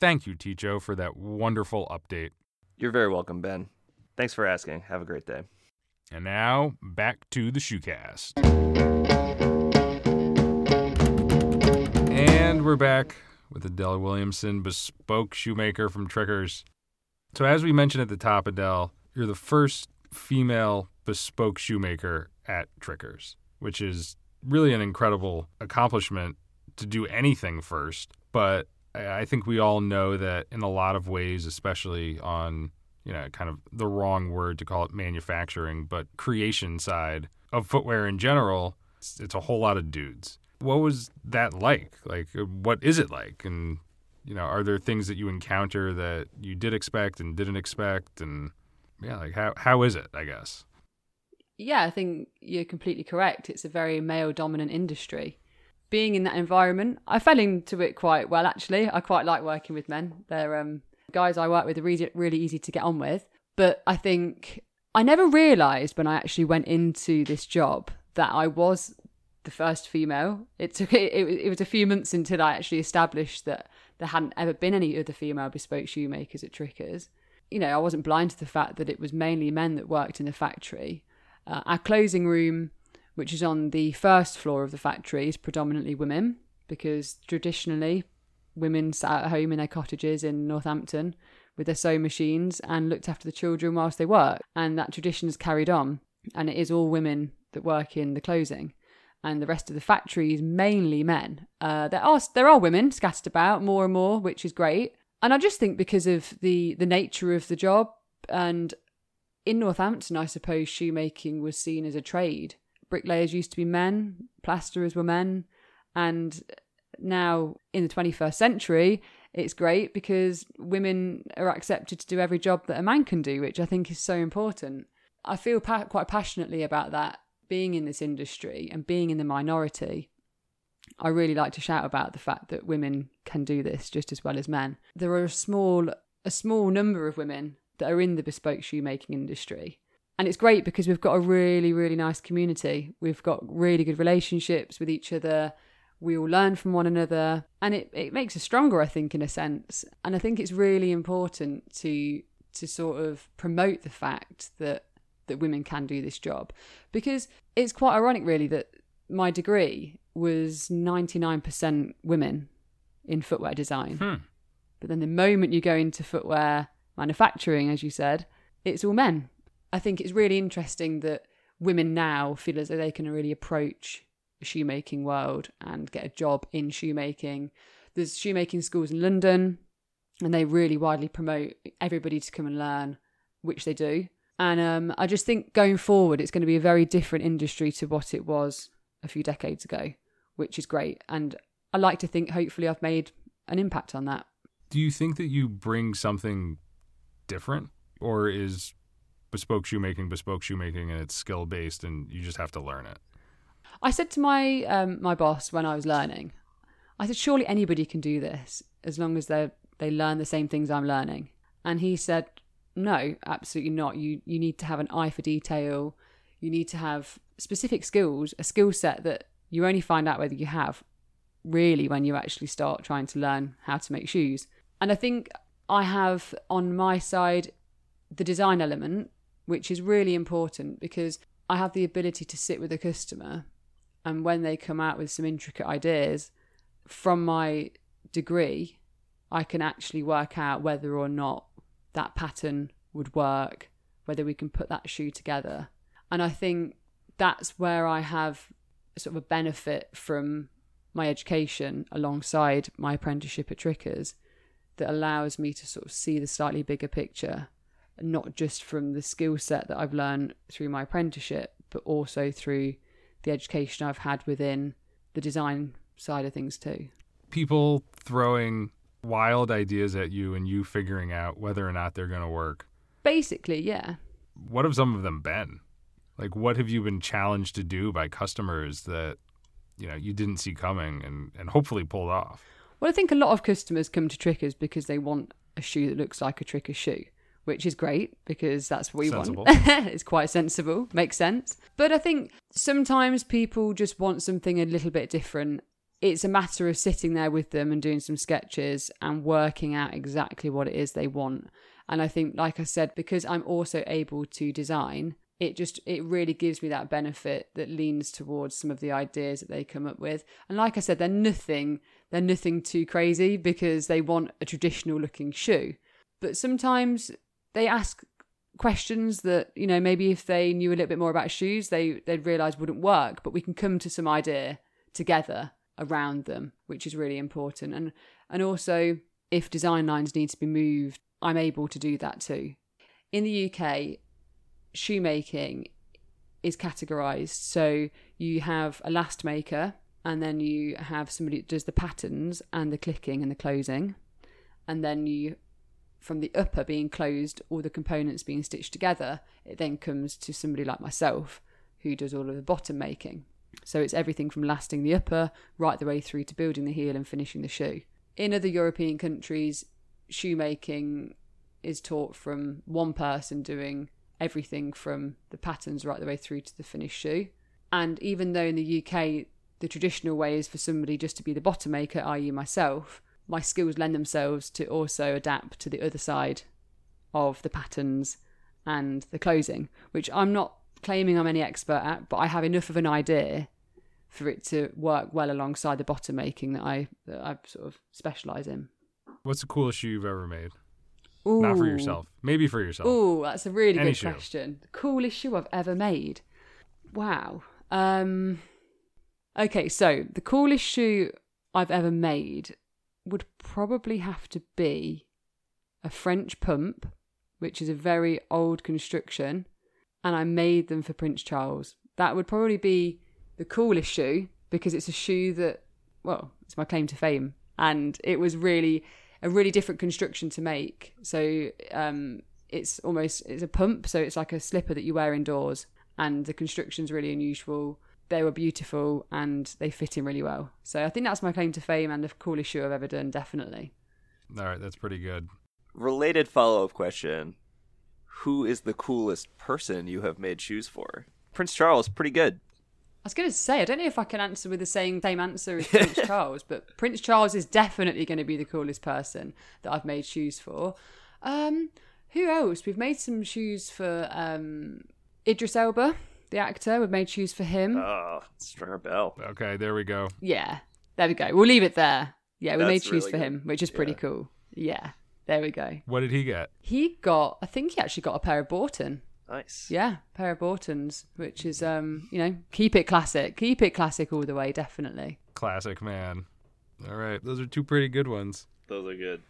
Thank you, Ticho, for that wonderful update. You're very welcome, Ben. Thanks for asking. Have a great day. And now, back to the Shoecast. And we're back with Adele Williamson, bespoke shoemaker from Trickers. So, as we mentioned at the top, Adele, you're the first female bespoke shoemaker at Trickers, which is really an incredible accomplishment to do anything first. But I think we all know that in a lot of ways, especially on, you know, kind of the wrong word to call it manufacturing, but creation side of footwear in general, it's, a whole lot of dudes. What was that like? Like, what is it like? And, you know, are there things that you encounter that you did expect and didn't expect? And, yeah, like how how is it? I guess. Yeah, I think you're completely correct. It's a very male dominant industry. Being in that environment, I fell into it quite well actually. I quite like working with men. They're um, guys I work with are really, really easy to get on with. But I think I never realised when I actually went into this job that I was the first female. It took it, it was a few months until I actually established that there hadn't ever been any other female bespoke shoemakers at Trickers you know, I wasn't blind to the fact that it was mainly men that worked in the factory. Uh, our closing room, which is on the first floor of the factory, is predominantly women because traditionally women sat at home in their cottages in Northampton with their sewing machines and looked after the children whilst they worked. And that tradition has carried on. And it is all women that work in the closing. And the rest of the factory is mainly men. Uh, there are there are women scattered about more and more, which is great. And I just think because of the the nature of the job and in Northampton, I suppose shoemaking was seen as a trade. Bricklayers used to be men, plasterers were men, and now in the 21st century, it's great because women are accepted to do every job that a man can do, which I think is so important. I feel pa- quite passionately about that being in this industry and being in the minority. I really like to shout about the fact that women can do this just as well as men. There are a small a small number of women that are in the bespoke shoemaking industry. And it's great because we've got a really, really nice community. We've got really good relationships with each other we all learn from one another and it, it makes us stronger i think in a sense and i think it's really important to to sort of promote the fact that that women can do this job because it's quite ironic really that my degree was 99% women in footwear design Hmm. but then the moment you go into footwear manufacturing as you said it's all men i think it's really interesting that women now feel as though they can really approach the shoemaking world and get a job in shoemaking. There's shoemaking schools in London, and they really widely promote everybody to come and learn, which they do. And um, I just think going forward, it's going to be a very different industry to what it was a few decades ago, which is great. And I like to think, hopefully, I've made an impact on that. Do you think that you bring something different, or is bespoke shoemaking bespoke shoemaking and it's skill based and you just have to learn it? I said to my um, my boss when I was learning, I said, surely anybody can do this as long as they they learn the same things I'm learning. And he said, no, absolutely not. You you need to have an eye for detail. You need to have specific skills, a skill set that you only find out whether you have really when you actually start trying to learn how to make shoes. And I think I have on my side the design element, which is really important because I have the ability to sit with a customer and when they come out with some intricate ideas from my degree i can actually work out whether or not that pattern would work whether we can put that shoe together and i think that's where i have sort of a benefit from my education alongside my apprenticeship at trickers that allows me to sort of see the slightly bigger picture not just from the skill set that i've learned through my apprenticeship but also through the education I've had within the design side of things too. People throwing wild ideas at you and you figuring out whether or not they're going to work. Basically, yeah. What have some of them been? Like what have you been challenged to do by customers that you know you didn't see coming and and hopefully pulled off? Well, I think a lot of customers come to Trickers because they want a shoe that looks like a Tricker shoe which is great because that's what we sensible. want. it's quite sensible, makes sense. But I think sometimes people just want something a little bit different. It's a matter of sitting there with them and doing some sketches and working out exactly what it is they want. And I think, like I said, because I'm also able to design, it just it really gives me that benefit that leans towards some of the ideas that they come up with. And like I said, they're nothing they're nothing too crazy because they want a traditional looking shoe. But sometimes they ask questions that you know maybe if they knew a little bit more about shoes they they'd realize wouldn't work but we can come to some idea together around them which is really important and and also if design lines need to be moved i'm able to do that too in the uk shoemaking is categorized so you have a last maker and then you have somebody that does the patterns and the clicking and the closing and then you from the upper being closed, all the components being stitched together, it then comes to somebody like myself who does all of the bottom making. So it's everything from lasting the upper right the way through to building the heel and finishing the shoe. In other European countries, shoemaking is taught from one person doing everything from the patterns right the way through to the finished shoe. And even though in the UK the traditional way is for somebody just to be the bottom maker, i.e., myself, my skills lend themselves to also adapt to the other side of the patterns and the closing, which I'm not claiming I'm any expert at, but I have enough of an idea for it to work well alongside the bottom making that I that I sort of specialize in. What's the coolest shoe you've ever made? Not for yourself. Maybe for yourself. Oh, that's a really Any good shoe. question. The coolest shoe I've ever made. Wow. Um Okay, so the coolest shoe I've ever made would probably have to be a French pump, which is a very old construction, and I made them for Prince Charles. That would probably be the coolest shoe because it's a shoe that well, it's my claim to fame and it was really a really different construction to make. So um, it's almost it's a pump, so it's like a slipper that you wear indoors, and the construction's really unusual. They were beautiful and they fit in really well. So I think that's my claim to fame and the coolest shoe I've ever done, definitely. All right, that's pretty good. Related follow up question Who is the coolest person you have made shoes for? Prince Charles, pretty good. I was going to say, I don't know if I can answer with the same same answer as Prince Charles, but Prince Charles is definitely going to be the coolest person that I've made shoes for. Um, who else? We've made some shoes for um, Idris Elba, the actor. We've made shoes for him. Oh, Stringer Bell. Okay, there we go. yeah, there we go. We'll leave it there. Yeah, we That's made shoes really for good. him, which is pretty Yeah. cool. Yeah, there we go. What did he get? He got, I think he actually got a pair of Bourton. Nice. Yeah, pair of Bourtons, which is, um, you know, keep it classic. Keep it classic all the way, definitely. Classic man. All right, those are two pretty good ones. Those are good.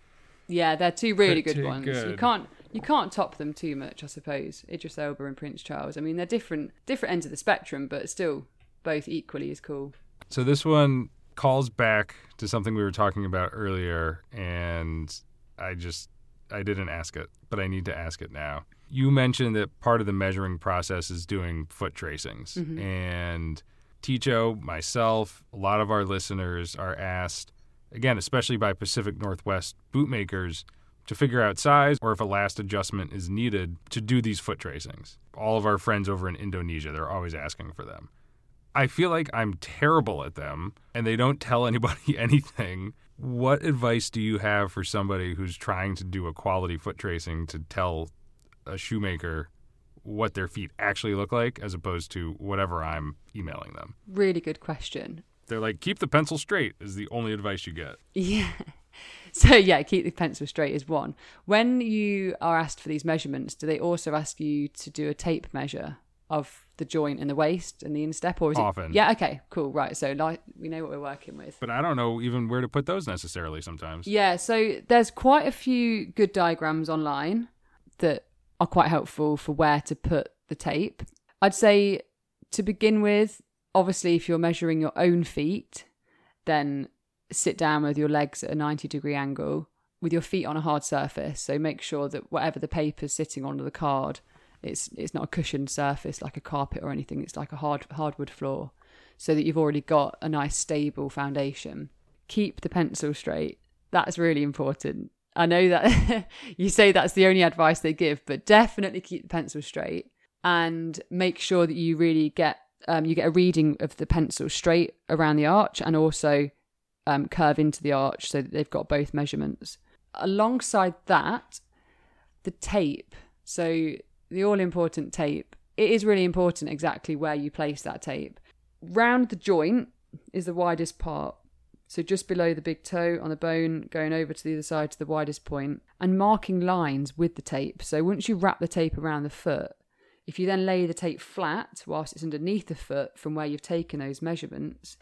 Yeah, they're two really Pretty good ones. You can't you can't top them too much, I suppose. Idris Elba and Prince Charles. I mean, they're different different ends of the spectrum, but still both equally as cool. So this one calls back to something we were talking about earlier, and I just I didn't ask it, but I need to ask it now. You mentioned that part of the measuring process is doing foot tracings, mm-hmm. and Ticho, myself, a lot of our listeners are asked, again, especially by Pacific Northwest bootmakers, to figure out size or if a last adjustment is needed to do these foot tracings. All of our friends over in Indonesia, they're always asking for them. I feel like I'm terrible at them and they don't tell anybody anything. What advice do you have for somebody who's trying to do a quality foot tracing to tell a shoemaker what their feet actually look like as opposed to whatever I'm emailing them? Really good question. They're like, keep the pencil straight is the only advice you get. Yeah. So yeah, keep the pencil straight is one. When you are asked for these measurements, do they also ask you to do a tape measure of the joint in the waist and the instep, or is Often. it? Yeah. Okay. Cool. Right. So like we know what we're working with. But I don't know even where to put those necessarily sometimes. Yeah, so there's quite a few good diagrams online that are quite helpful for where to put the tape. I'd say to begin with, obviously, if you're measuring your own feet, then sit down with your legs at a 90 degree angle with your feet on a hard surface. So make sure that whatever the paper's sitting on the card, it's it's not a cushioned surface like a carpet or anything. It's like a hard hardwood floor, so that you've already got a nice stable foundation. Keep the pencil straight. That's really important. I know that you say that's the only advice they give, but definitely keep the pencil straight and make sure that you really get um, you get a reading of the pencil straight around the arch and also um, curve into the arch so that they've got both measurements. Alongside that, the tape. So the all important tape. It is really important exactly where you place that tape. Round the joint is the widest part. So just below the big toe on the bone, going over to the other side to the widest point, and marking lines with the tape. So once you wrap the tape around the foot, if you then lay the tape flat whilst it's underneath the foot from where you've taken those measurements,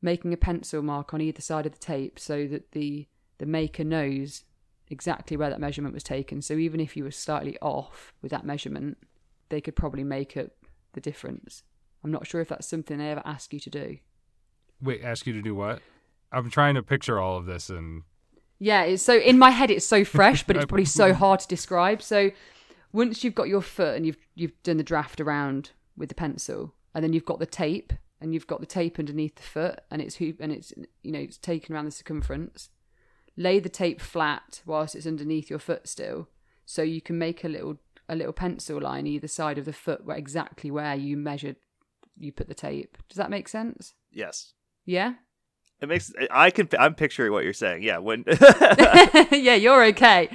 making a pencil mark on either side of the tape so that the the maker knows exactly where that measurement was taken. So even if you were slightly off with that measurement, they could probably make up the difference. I'm not sure if that's something they ever ask you to do. Wait, ask you to do what? I'm trying to picture all of this and Yeah, it's so in my head it's so fresh, but it's probably so hard to describe. So once you've got your foot and you've you've done the draft around with the pencil, and then you've got the tape, and you've got the tape underneath the foot, and it's hoop and it's you know it's taken around the circumference. Lay the tape flat whilst it's underneath your foot still, so you can make a little a little pencil line either side of the foot where exactly where you measured you put the tape. Does that make sense? Yes. Yeah. It makes I can I'm picturing what you're saying. Yeah, when yeah, you're okay.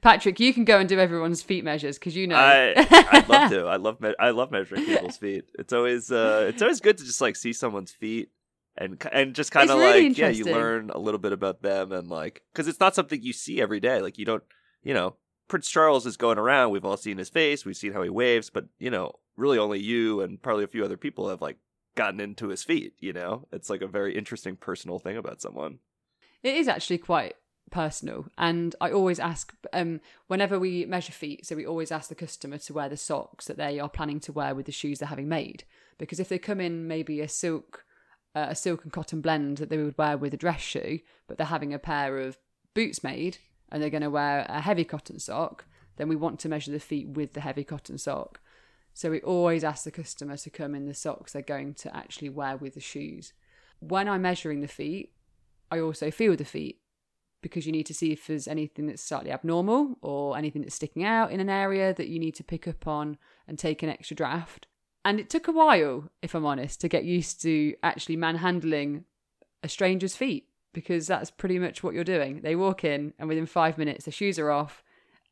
Patrick, you can go and do everyone's feet measures because you know. I I'd love to. I love me- I love measuring people's feet. It's always uh it's always good to just like see someone's feet and and just kind of really like yeah, you learn a little bit about them and like cuz it's not something you see every day. Like you don't, you know, Prince Charles is going around. We've all seen his face. We've seen how he waves, but you know, really only you and probably a few other people have like gotten into his feet, you know? It's like a very interesting personal thing about someone. It is actually quite personal, and I always ask um, whenever we measure feet. So we always ask the customer to wear the socks that they are planning to wear with the shoes they're having made, because if they come in maybe a silk, uh, a silk and cotton blend that they would wear with a dress shoe, but they're having a pair of boots made and they're going to wear a heavy cotton sock, then we want to measure the feet with the heavy cotton sock. So we always ask the customer to come in the socks they're going to actually wear with the shoes. When I'm measuring the feet, I also feel the feet because you need to see if there's anything that's slightly abnormal or anything that's sticking out in an area that you need to pick up on and take an extra draft. And it took a while, if I'm honest, to get used to actually manhandling a stranger's feet because that's pretty much what you're doing. They walk in and within five minutes, their shoes are off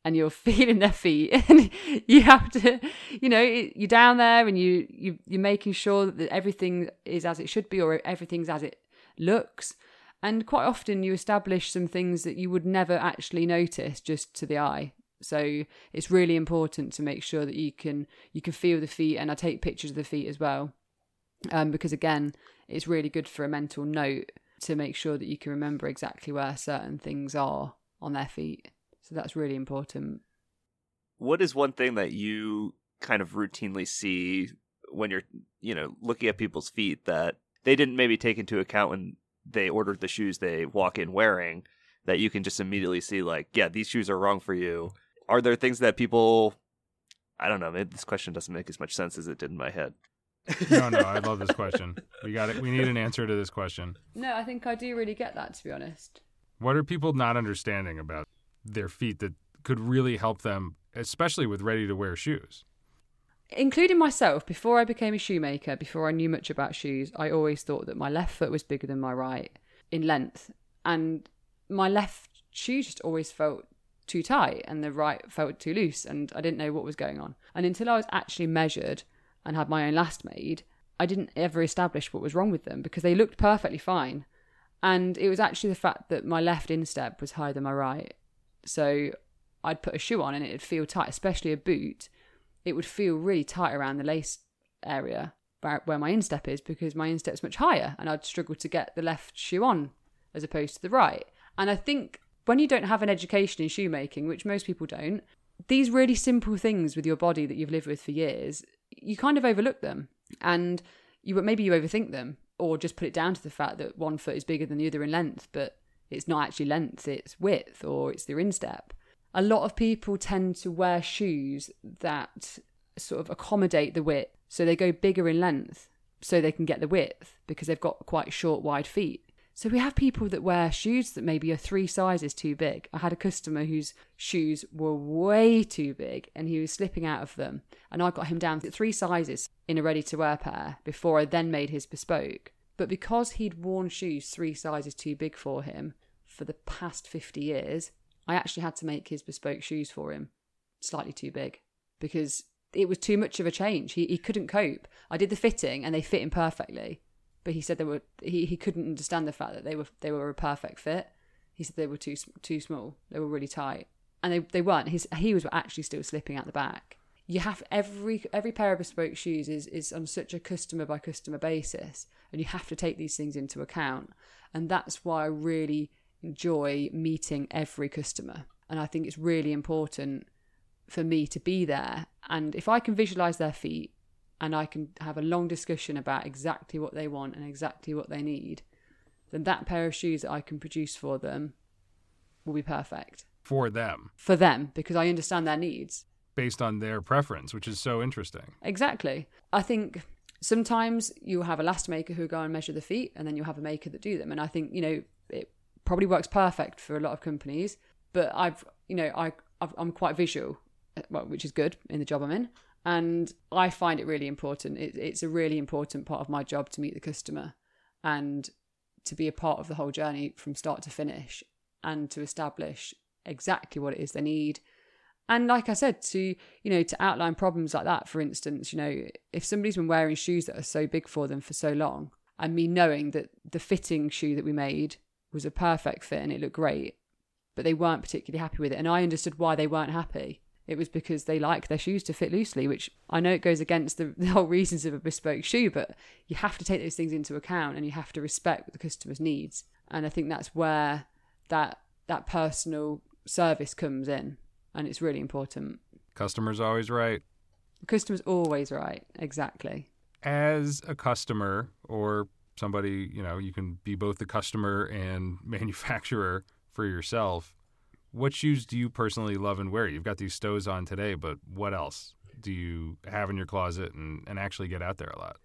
and you're feeling their feet and you have to you know you're down there and you, you you're making sure that everything is as it should be or everything's as it looks. And quite often you establish some things that you would never actually notice just to the eye. So it's really important to make sure that you can you can feel the feet and i take pictures of the feet as well um, because again it's really good for a mental note to make sure that you can remember exactly where certain things are on their feet so that's really important what is one thing that you kind of routinely see when you're you know looking at people's feet that they didn't maybe take into account when they ordered the shoes they walk in wearing that you can just immediately see like yeah these shoes are wrong for you are there things that people i don't know maybe this question doesn't make as much sense as it did in my head No, no, I love this question. We got it. We need an answer to this question. no i think i do really get that to be honest What are people not understanding about their feet that could really help them, especially with ready to wear shoes? including myself, before I became a shoemaker, before I knew much about shoes, I always thought that my left foot was bigger than my right in length. And my left shoe just always felt too tight and the right felt too loose. And I didn't know what was going on. And until I was actually measured and had my own last made, I didn't ever establish what was wrong with them because they looked perfectly fine. And it was actually the fact that my left instep was higher than my right. So I'd put a shoe on and it'd feel tight, especially a boot it would feel really tight around the lace area where my instep is because my instep's much higher and I'd struggle to get the left shoe on as opposed to the right. And I think when you don't have an education in shoemaking, which most people don't, these really simple things with your body that you've lived with for years, you kind of overlook them. And you maybe you overthink them or just put it down to the fact that one foot is bigger than the other in length, but it's not actually length, it's width or it's their instep a lot of people tend to wear shoes that sort of accommodate the width. So they go bigger in length so they can get the width because they've got quite short, wide feet. So we have people that wear shoes that maybe are three sizes too big. I had a customer whose shoes were way too big and he was slipping out of them. And I got him down to three sizes in a ready to wear pair before I then made his bespoke. But because he'd worn shoes three sizes too big for him for the past 50 years, I actually had to make his bespoke shoes for him slightly too big because it was too much of a change. He he couldn't cope. I did the fitting and they fit him perfectly, but he said they were he, he couldn't understand the fact that they were they were a perfect fit. He said they were too too small. They were really tight, and they they weren't. His he was actually still slipping out the back. You have every every pair of bespoke shoes is is on such a customer by customer basis, and you have to take these things into account. And that's why I really enjoy meeting every customer. And I think it's really important for me to be there. And if I can visualize their feet and I can have a long discussion about exactly what they want and exactly what they need, then that pair of shoes that I can produce for them will be perfect For them, for them because I understand their needs. based on their preference, which is so interesting. Exactly. I think sometimes you'll have a last maker who go and measure the feet and then you'll have a maker that do them. And I think, you know, it probably works perfect for a lot of companies, but I've, you know, I, I've, I'm quite visual, uh, well, which is good in the job I'm in. And I find it really important. It, it's a really important part of my job to meet the customer and to be a part of the whole journey from start to finish and to establish exactly what it is they need. And like I said, to you know, to outline problems like that, for instance, you know, if somebody's been wearing shoes that are so big for them for so long, and me knowing that the fitting shoe that we made was a perfect fit and it looked great, but they weren't particularly happy with it, and I understood why they weren't happy. It was because they like their shoes to fit loosely, which I know it goes against the, the whole reasons of a bespoke shoe, but you have to take those things into account and you have to respect the customer's needs. And I think that's where that that personal service comes in and it's really important. Customer's always right. The customer's always right, exactly. As a customer or somebody, you know, you can be both the customer and manufacturer for yourself. What shoes do you personally love and wear? You've got these Stows on today, but what else do you have in your closet and, and actually get out there a lot?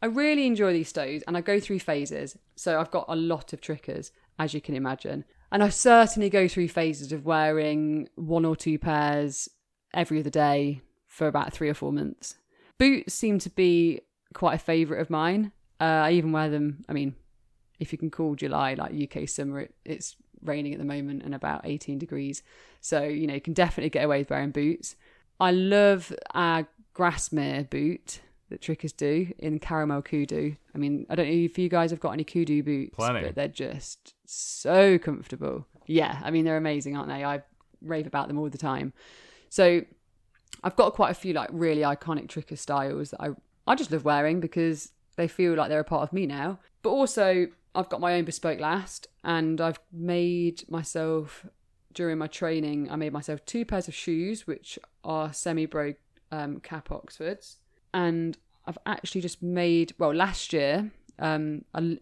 I really enjoy these Stows and I go through phases. So I've got a lot of trickers, as you can imagine. And I certainly go through phases of wearing one or two pairs every other day for about three or four months. Boots seem to be quite a favourite of mine. Uh, I even wear them, I mean, if you can call July like UK summer, it, it's raining at the moment and about 18 degrees. So, you know, you can definitely get away with wearing boots. I love our Grasmere boot that Trickers do in caramel kudu. I mean, I don't know if you guys have got any kudu boots, Plenty. but they're just so comfortable. Yeah, I mean, they're amazing, aren't they? I rave about them all the time. So I've got quite a few like really iconic Tricker styles that I, I just love wearing because they feel like they're a part of me now. But also, I've got my own bespoke last, and I've made myself during my training. I made myself two pairs of shoes, which are semi-bro um, cap Oxfords, and I've actually just made well last year um, a,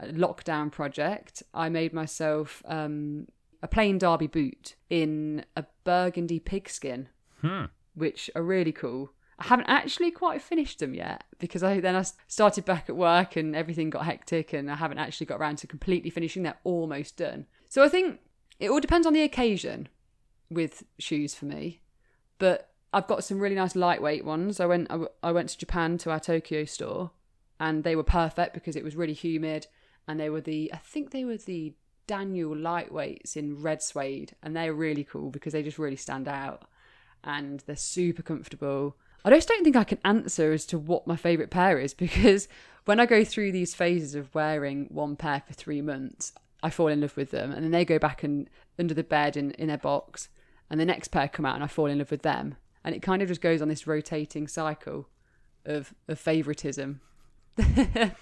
a lockdown project. I made myself um, a plain derby boot in a burgundy pigskin, Hmm. which are really cool. I haven't actually quite finished them yet because I then I started back at work and everything got hectic and I haven't actually got around to completely finishing. They're almost done. So I think it all depends on the occasion with shoes for me. But I've got some really nice lightweight ones. I went I, w- I went to Japan to our Tokyo store and they were perfect because it was really humid and they were the I think they were the Daniel lightweights in red suede and they're really cool because they just really stand out and they're super comfortable. I just don't think I can answer as to what my favourite pair is because when I go through these phases of wearing one pair for three months, I fall in love with them and then they go back and under the bed in, in their box and the next pair come out and I fall in love with them. And it kind of just goes on this rotating cycle of, of favouritism.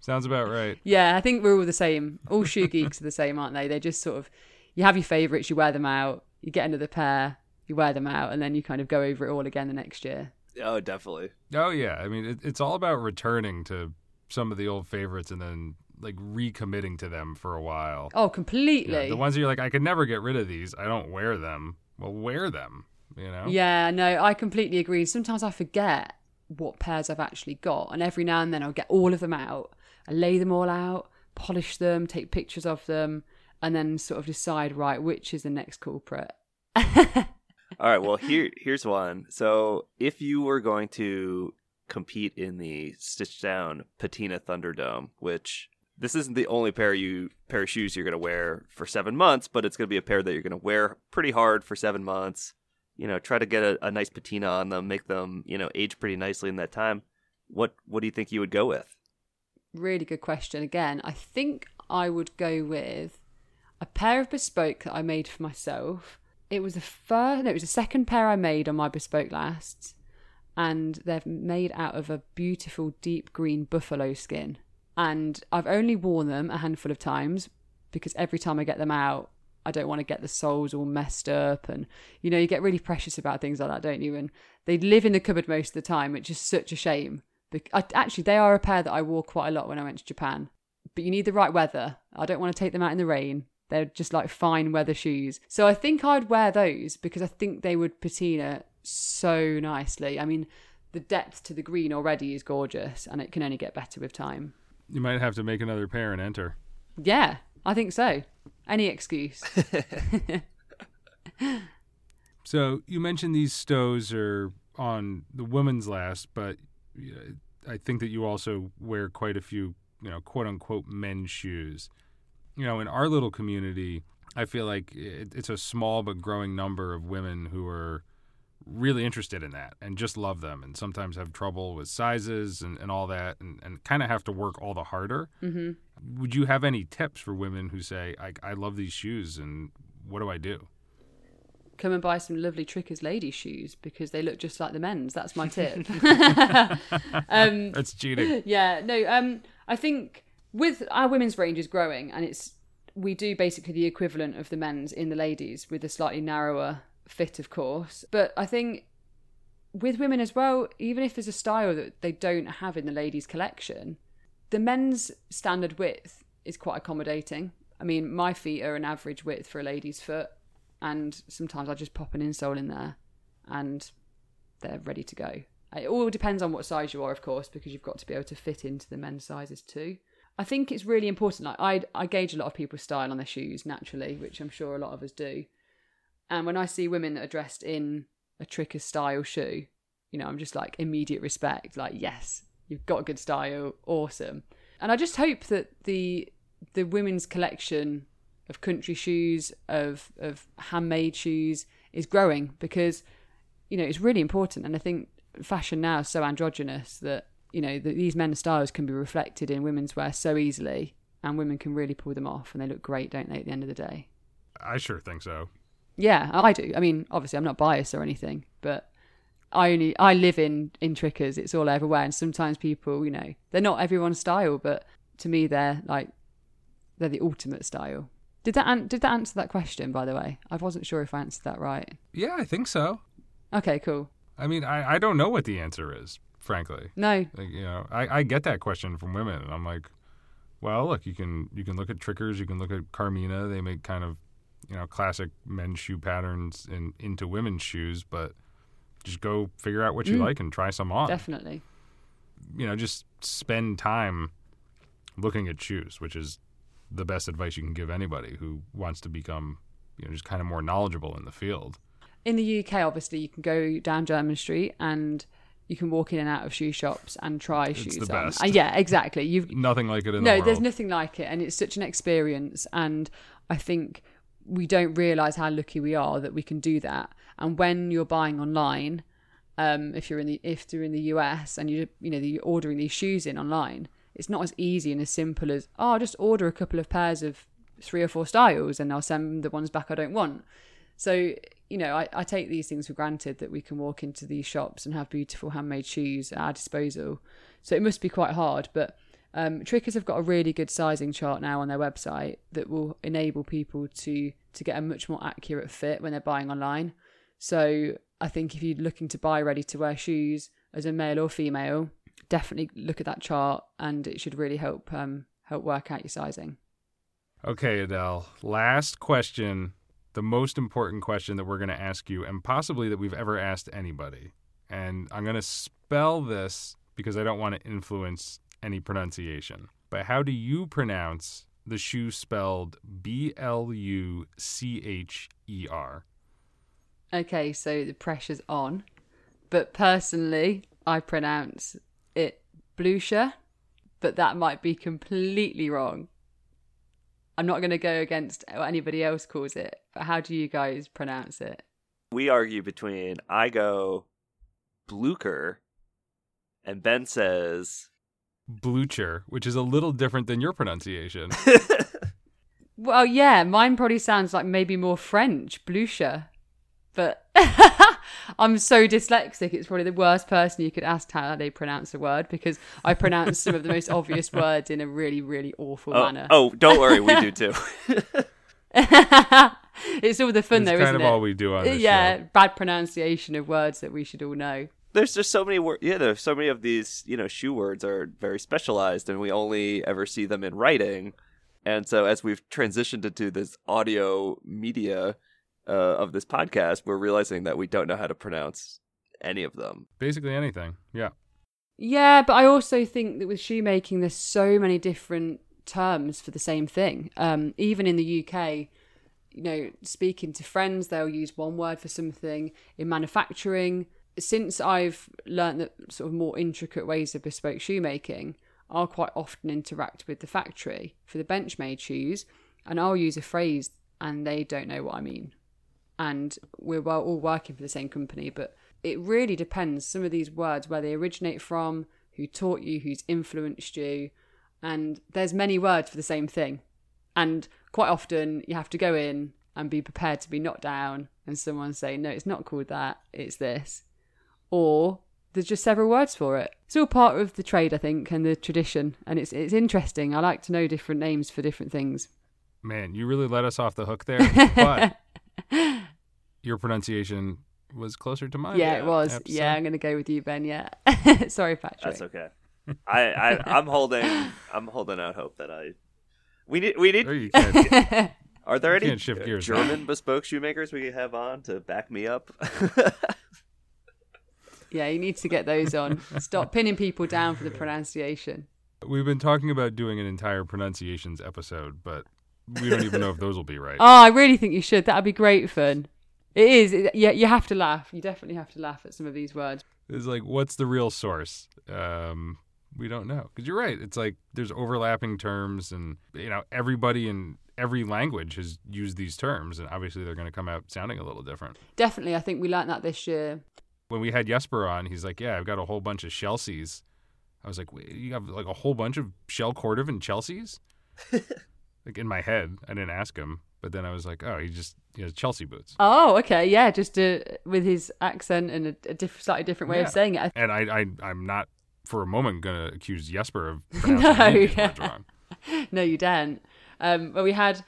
Sounds about right. Yeah, I think we're all the same. All shoe geeks are the same, aren't they? They're just sort of, you have your favourites, you wear them out, you get another pair, you wear them out, and then you kind of go over it all again the next year. Oh, definitely. Oh yeah, I mean it, it's all about returning to some of the old favorites and then like recommitting to them for a while. Oh, Yeah, completely. the ones that you're like, I could never get rid of these. I don't wear them. Well, wear them. You know. Yeah, no, I completely agree. Sometimes I forget what pairs I've actually got, and every now and then I'll get all of them out, I lay them all out, polish them, take pictures of them, and then sort of decide right which is the next culprit. All right. Well, here here's one. So, if you were going to compete in the Stitchdown Patina Thunderdome, which this isn't the only pair you pair of shoes you're going to wear for seven months, but it's going to be a pair that you're going to wear pretty hard for seven months. You know, try to get a, a nice patina on them, make them you know age pretty nicely in that time. What what do you think you would go with? really good question again. I think I would go with a pair of bespoke that I made for myself. It was the first, no, it was the second pair I made on my bespoke lasts, and they're made out of a beautiful deep green buffalo skin. And I've only worn them a handful of times because every time I get them out, I don't want to get the soles all messed up. And, you know, you get really precious about things like that, don't you? And they live in the cupboard most of the time, which is such a shame. I, actually, they are a pair that I wore quite a lot when I went to Japan. But you need the right weather. I don't want to take them out in the rain. They're just like fine weather shoes. So I think I'd wear those because I think they would patina so nicely. I mean, the depth to the green already is gorgeous and it can only get better with time. You might have to make another pair and enter. Yeah, I think so. Any excuse. So you mentioned these Stows are on the women's last, but uh, I think that you also wear quite a few, you know, quote unquote men's shoes. You know, in our little community, I feel like it, it's a small but growing number of women who are really interested in that and just love them and sometimes have trouble with sizes and, and all that and, and kind of have to work all the harder. hmm Would you have any tips for women who say, I, I love these shoes and what do I do? Come and buy some lovely Trickers lady shoes because they look just like the men's. That's my tip. um, That's cheating. yeah, no. Um, I think with our women's range is growing, and it's we do basically the equivalent of the men's in the ladies with a slightly narrower fit, of course. But I think with women as well, even if there's a style that they don't have in the ladies' collection, the men's standard width is quite accommodating. I mean, my feet are an average width for a lady's foot, and sometimes I just pop an insole in there, and they're ready to go. It all depends on what size you are, of course, because you've got to be able to fit into the men's sizes too. I think it's really important. Like I, I gauge a lot of people's style on their shoes naturally, which I'm sure a lot of us do. And when I see women that are dressed in a tricker style shoe, you know, I'm just like immediate respect. Like, yes, you've got a good style, awesome. And I just hope that the the women's collection of country shoes, of of handmade shoes, is growing because you know it's really important. And I think fashion now is so androgynous that you know that these men's styles can be reflected in women's wear so easily, and women can really pull them off, and they look great, don't they? At the end of the day. I sure think so. Yeah, I do. I mean, obviously, I'm not biased or anything, but I only I live in in trickers. It's all everywhere, and sometimes people, you know, they're not everyone's style, but to me, they're like they're the ultimate style. Did that an- did that answer that question? By the way, I wasn't sure if I answered that right. Yeah, I think so. Okay, cool. I mean, I, I don't know what the answer is, frankly. No, Like, you know, I, I get that question from women, and I'm like, well, look, you can you can look at Trickers, you can look at Carmina. They make kind of, you know, classic men's shoe patterns in into women's shoes, but just go figure out what you Mm. like and try some on. definitely. You know, just spend time looking at shoes, which is the best advice you can give anybody who wants to become, you know, just kind of more knowledgeable in the field. In the UK, obviously, you can go down Jermyn Street and you can walk in and out of shoe shops and try It's shoes the on. best. Uh, yeah, exactly. You've Nothing like it in the no, world. there's nothing like it, and it's such an experience. And I think we don't realize how lucky we are that we can do that. And when you're buying online, um, if you're in the if you're in the US and you you know you're ordering these shoes in online, it's not as easy and as simple as oh, I'll just order a couple of pairs of three or four styles and I'll send the ones back I don't want. So you know, I, I take these things for granted that we can walk into these shops and have beautiful handmade shoes at our disposal. So it must be quite hard, but um, Trickers have got a really good sizing chart now on their website that will enable people to to get a much more accurate fit when they're buying online. So I think if you're looking to buy ready to wear shoes as a male or female, definitely look at that chart, and it should really help um, help work out your sizing. Okay, Adele. Last question, the most important question that we're going to ask you, and possibly that we've ever asked anybody. And I'm going to spell this because I don't want to influence any pronunciation. But how do you pronounce the shoe spelled B L U C H E R? Okay, so the pressure's on, but personally, I pronounce it Blucher, but that might be completely wrong. I'm not going to go against what anybody else calls it, but how do you guys pronounce it? We argue between I go Blucher and Ben says Blucher, which is a little different than your pronunciation. Well, yeah, mine probably sounds like maybe more French, Blucher, but I'm so dyslexic. It's probably the worst person you could ask how they pronounce a word because I pronounce some of the most obvious words in a really, really awful oh, manner. oh, don't worry, we do too. it's all the fun, it's though, kind isn't of all we do on this yeah, show. bad pronunciation of words that we should all know. there's just so many words. Yeah, there's so many of these. You know, shoe words are very specialized, and we only ever see them in writing. And so, as we've transitioned into this audio media uh, of this podcast, we're realizing that we don't know how to pronounce any of them. Basically anything. Yeah. Yeah, but I also think that with shoemaking, there's so many different terms for the same thing. Um, even in the UK, you know, speaking to friends, they'll use one word for something. In manufacturing, since I've learned that sort of more intricate ways of bespoke shoemaking, I'll quite often interact with the factory for the bench made shoes, and I'll use a phrase and they don't know what I mean. And we're all working for the same company, but it really depends. Some of these words, where they originate from, who taught you, who's influenced you, and there's many words for the same thing. And quite often you have to go in and be prepared to be knocked down and someone say, no, it's not called that, it's this. Or there's just several words for it. It's all part of the trade, I think, and the tradition. And it's it's interesting. I like to know different names for different things. Man, you really let us off the hook there. But your pronunciation was closer to mine. yeah, it was. I Yeah. I'm going to go with you, Ben. Yeah. Sorry, Patrick. That's okay. I, I I'm holding I'm holding out hope that I we need we There need you are there You any shift gears now. German bespoke shoemakers we have on to back me up? Yeah, you need to get those on. Stop pinning people down for the pronunciation. We've been talking about doing an entire pronunciations episode, but we don't even know if those will be right. Oh, I really think you should. That'd be great fun. It is. It, yeah, you have to laugh. You definitely have to laugh at some of these words. It's like, what's the real source? Um, we don't know. Because you're right. It's like there's overlapping terms, and you know everybody in every language has used these terms, and obviously they're going to come out sounding a little different. Definitely, I think we learned that this year. When we had Jesper on, he's like, "Yeah, I've got a whole bunch of Chelseas." I was like, Wait, "You have like a whole bunch of Shell Cordovan Chelseas?" like in my head, I didn't ask him, but then I was like, "Oh, he just he has Chelsea boots." Oh, okay, yeah, just uh, with his accent and a, a diff- slightly different way Yeah. of saying it. And I, I I'm not for a moment gonna accuse Jesper of No, pronouncing these yeah. wrong. no, you don't. Um, well, we had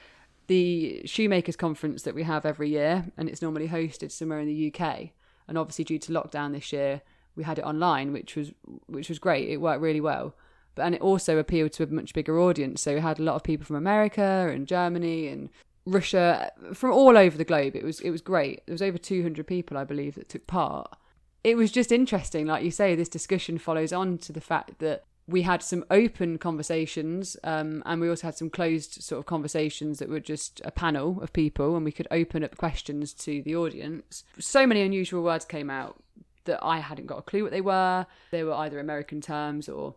the shoemakers conference that we have every year, and it's normally hosted somewhere in the UK. And obviously, due to lockdown this year, we had it online, which was which was great. It worked really well. But and it also appealed to a much bigger audience. So we had a lot of people from America and Germany and Russia, from all over the globe. It was it was great. There was over 200 people, I believe, that took part it was just interesting. Like you say, this discussion follows on to the fact that we had some open conversations um, and we also had some closed sort of conversations that were just a panel of people and we could open up questions to the audience. So many unusual words came out that I hadn't got a clue what they were. They were either American terms or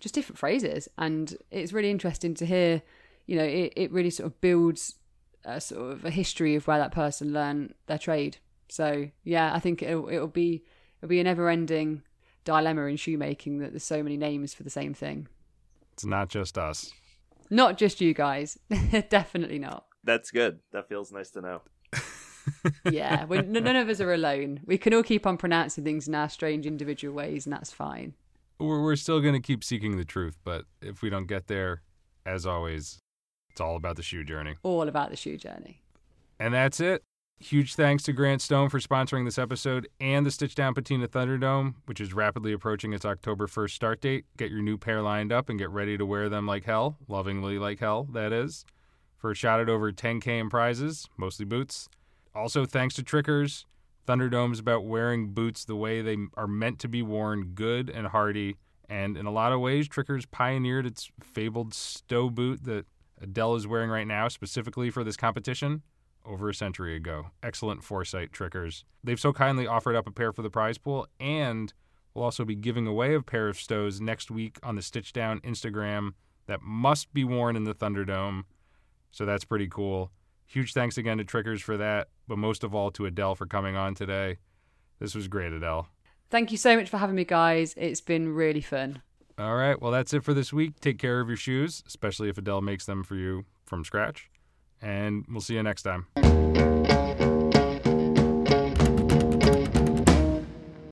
just different phrases. And it's really interesting to hear, you know, it, it really sort of builds a sort of a history of where that person learned their trade. So yeah, I think it'll it'll be it'll be a never ending dilemma in shoemaking that there's so many names for the same thing. It's not just us. Not just you guys, definitely not. That's good. That feels nice to know. Yeah, we're, none of us are alone. We can all keep on pronouncing things in our strange individual ways, and that's fine. We're, we're still going to keep seeking the truth, but if we don't get there, as always, it's all about the shoe journey. All about the shoe journey. And that's it. Huge thanks to Grant Stone for sponsoring this episode and the Stitchdown Patina Thunderdome, which is rapidly approaching its October 1st start date. Get your new pair lined up and get ready to wear them like hell, lovingly like hell, that is, for a shot at over 10K in prizes, mostly boots. Also, thanks to Tricker's. Thunderdome's about wearing boots the way they are meant to be worn, good and hardy. And in a lot of ways, Tricker's pioneered its fabled Stow boot that Adele is wearing right now, specifically for this competition over a century ago. Excellent foresight, Tricker's. They've so kindly offered up a pair for the prize pool, and we'll also be giving away a pair of Stows next week on the Stitchdown Instagram that must be worn in the Thunderdome. So that's pretty cool. Huge thanks again to Tricker's for that, but most of all to Adele for coming on today. This was great, Adele. Thank you so much for having me, guys. It's been really fun. All right, well, that's it for this week. Take care of your shoes, especially if Adele makes them for you from scratch. And we'll see you next time.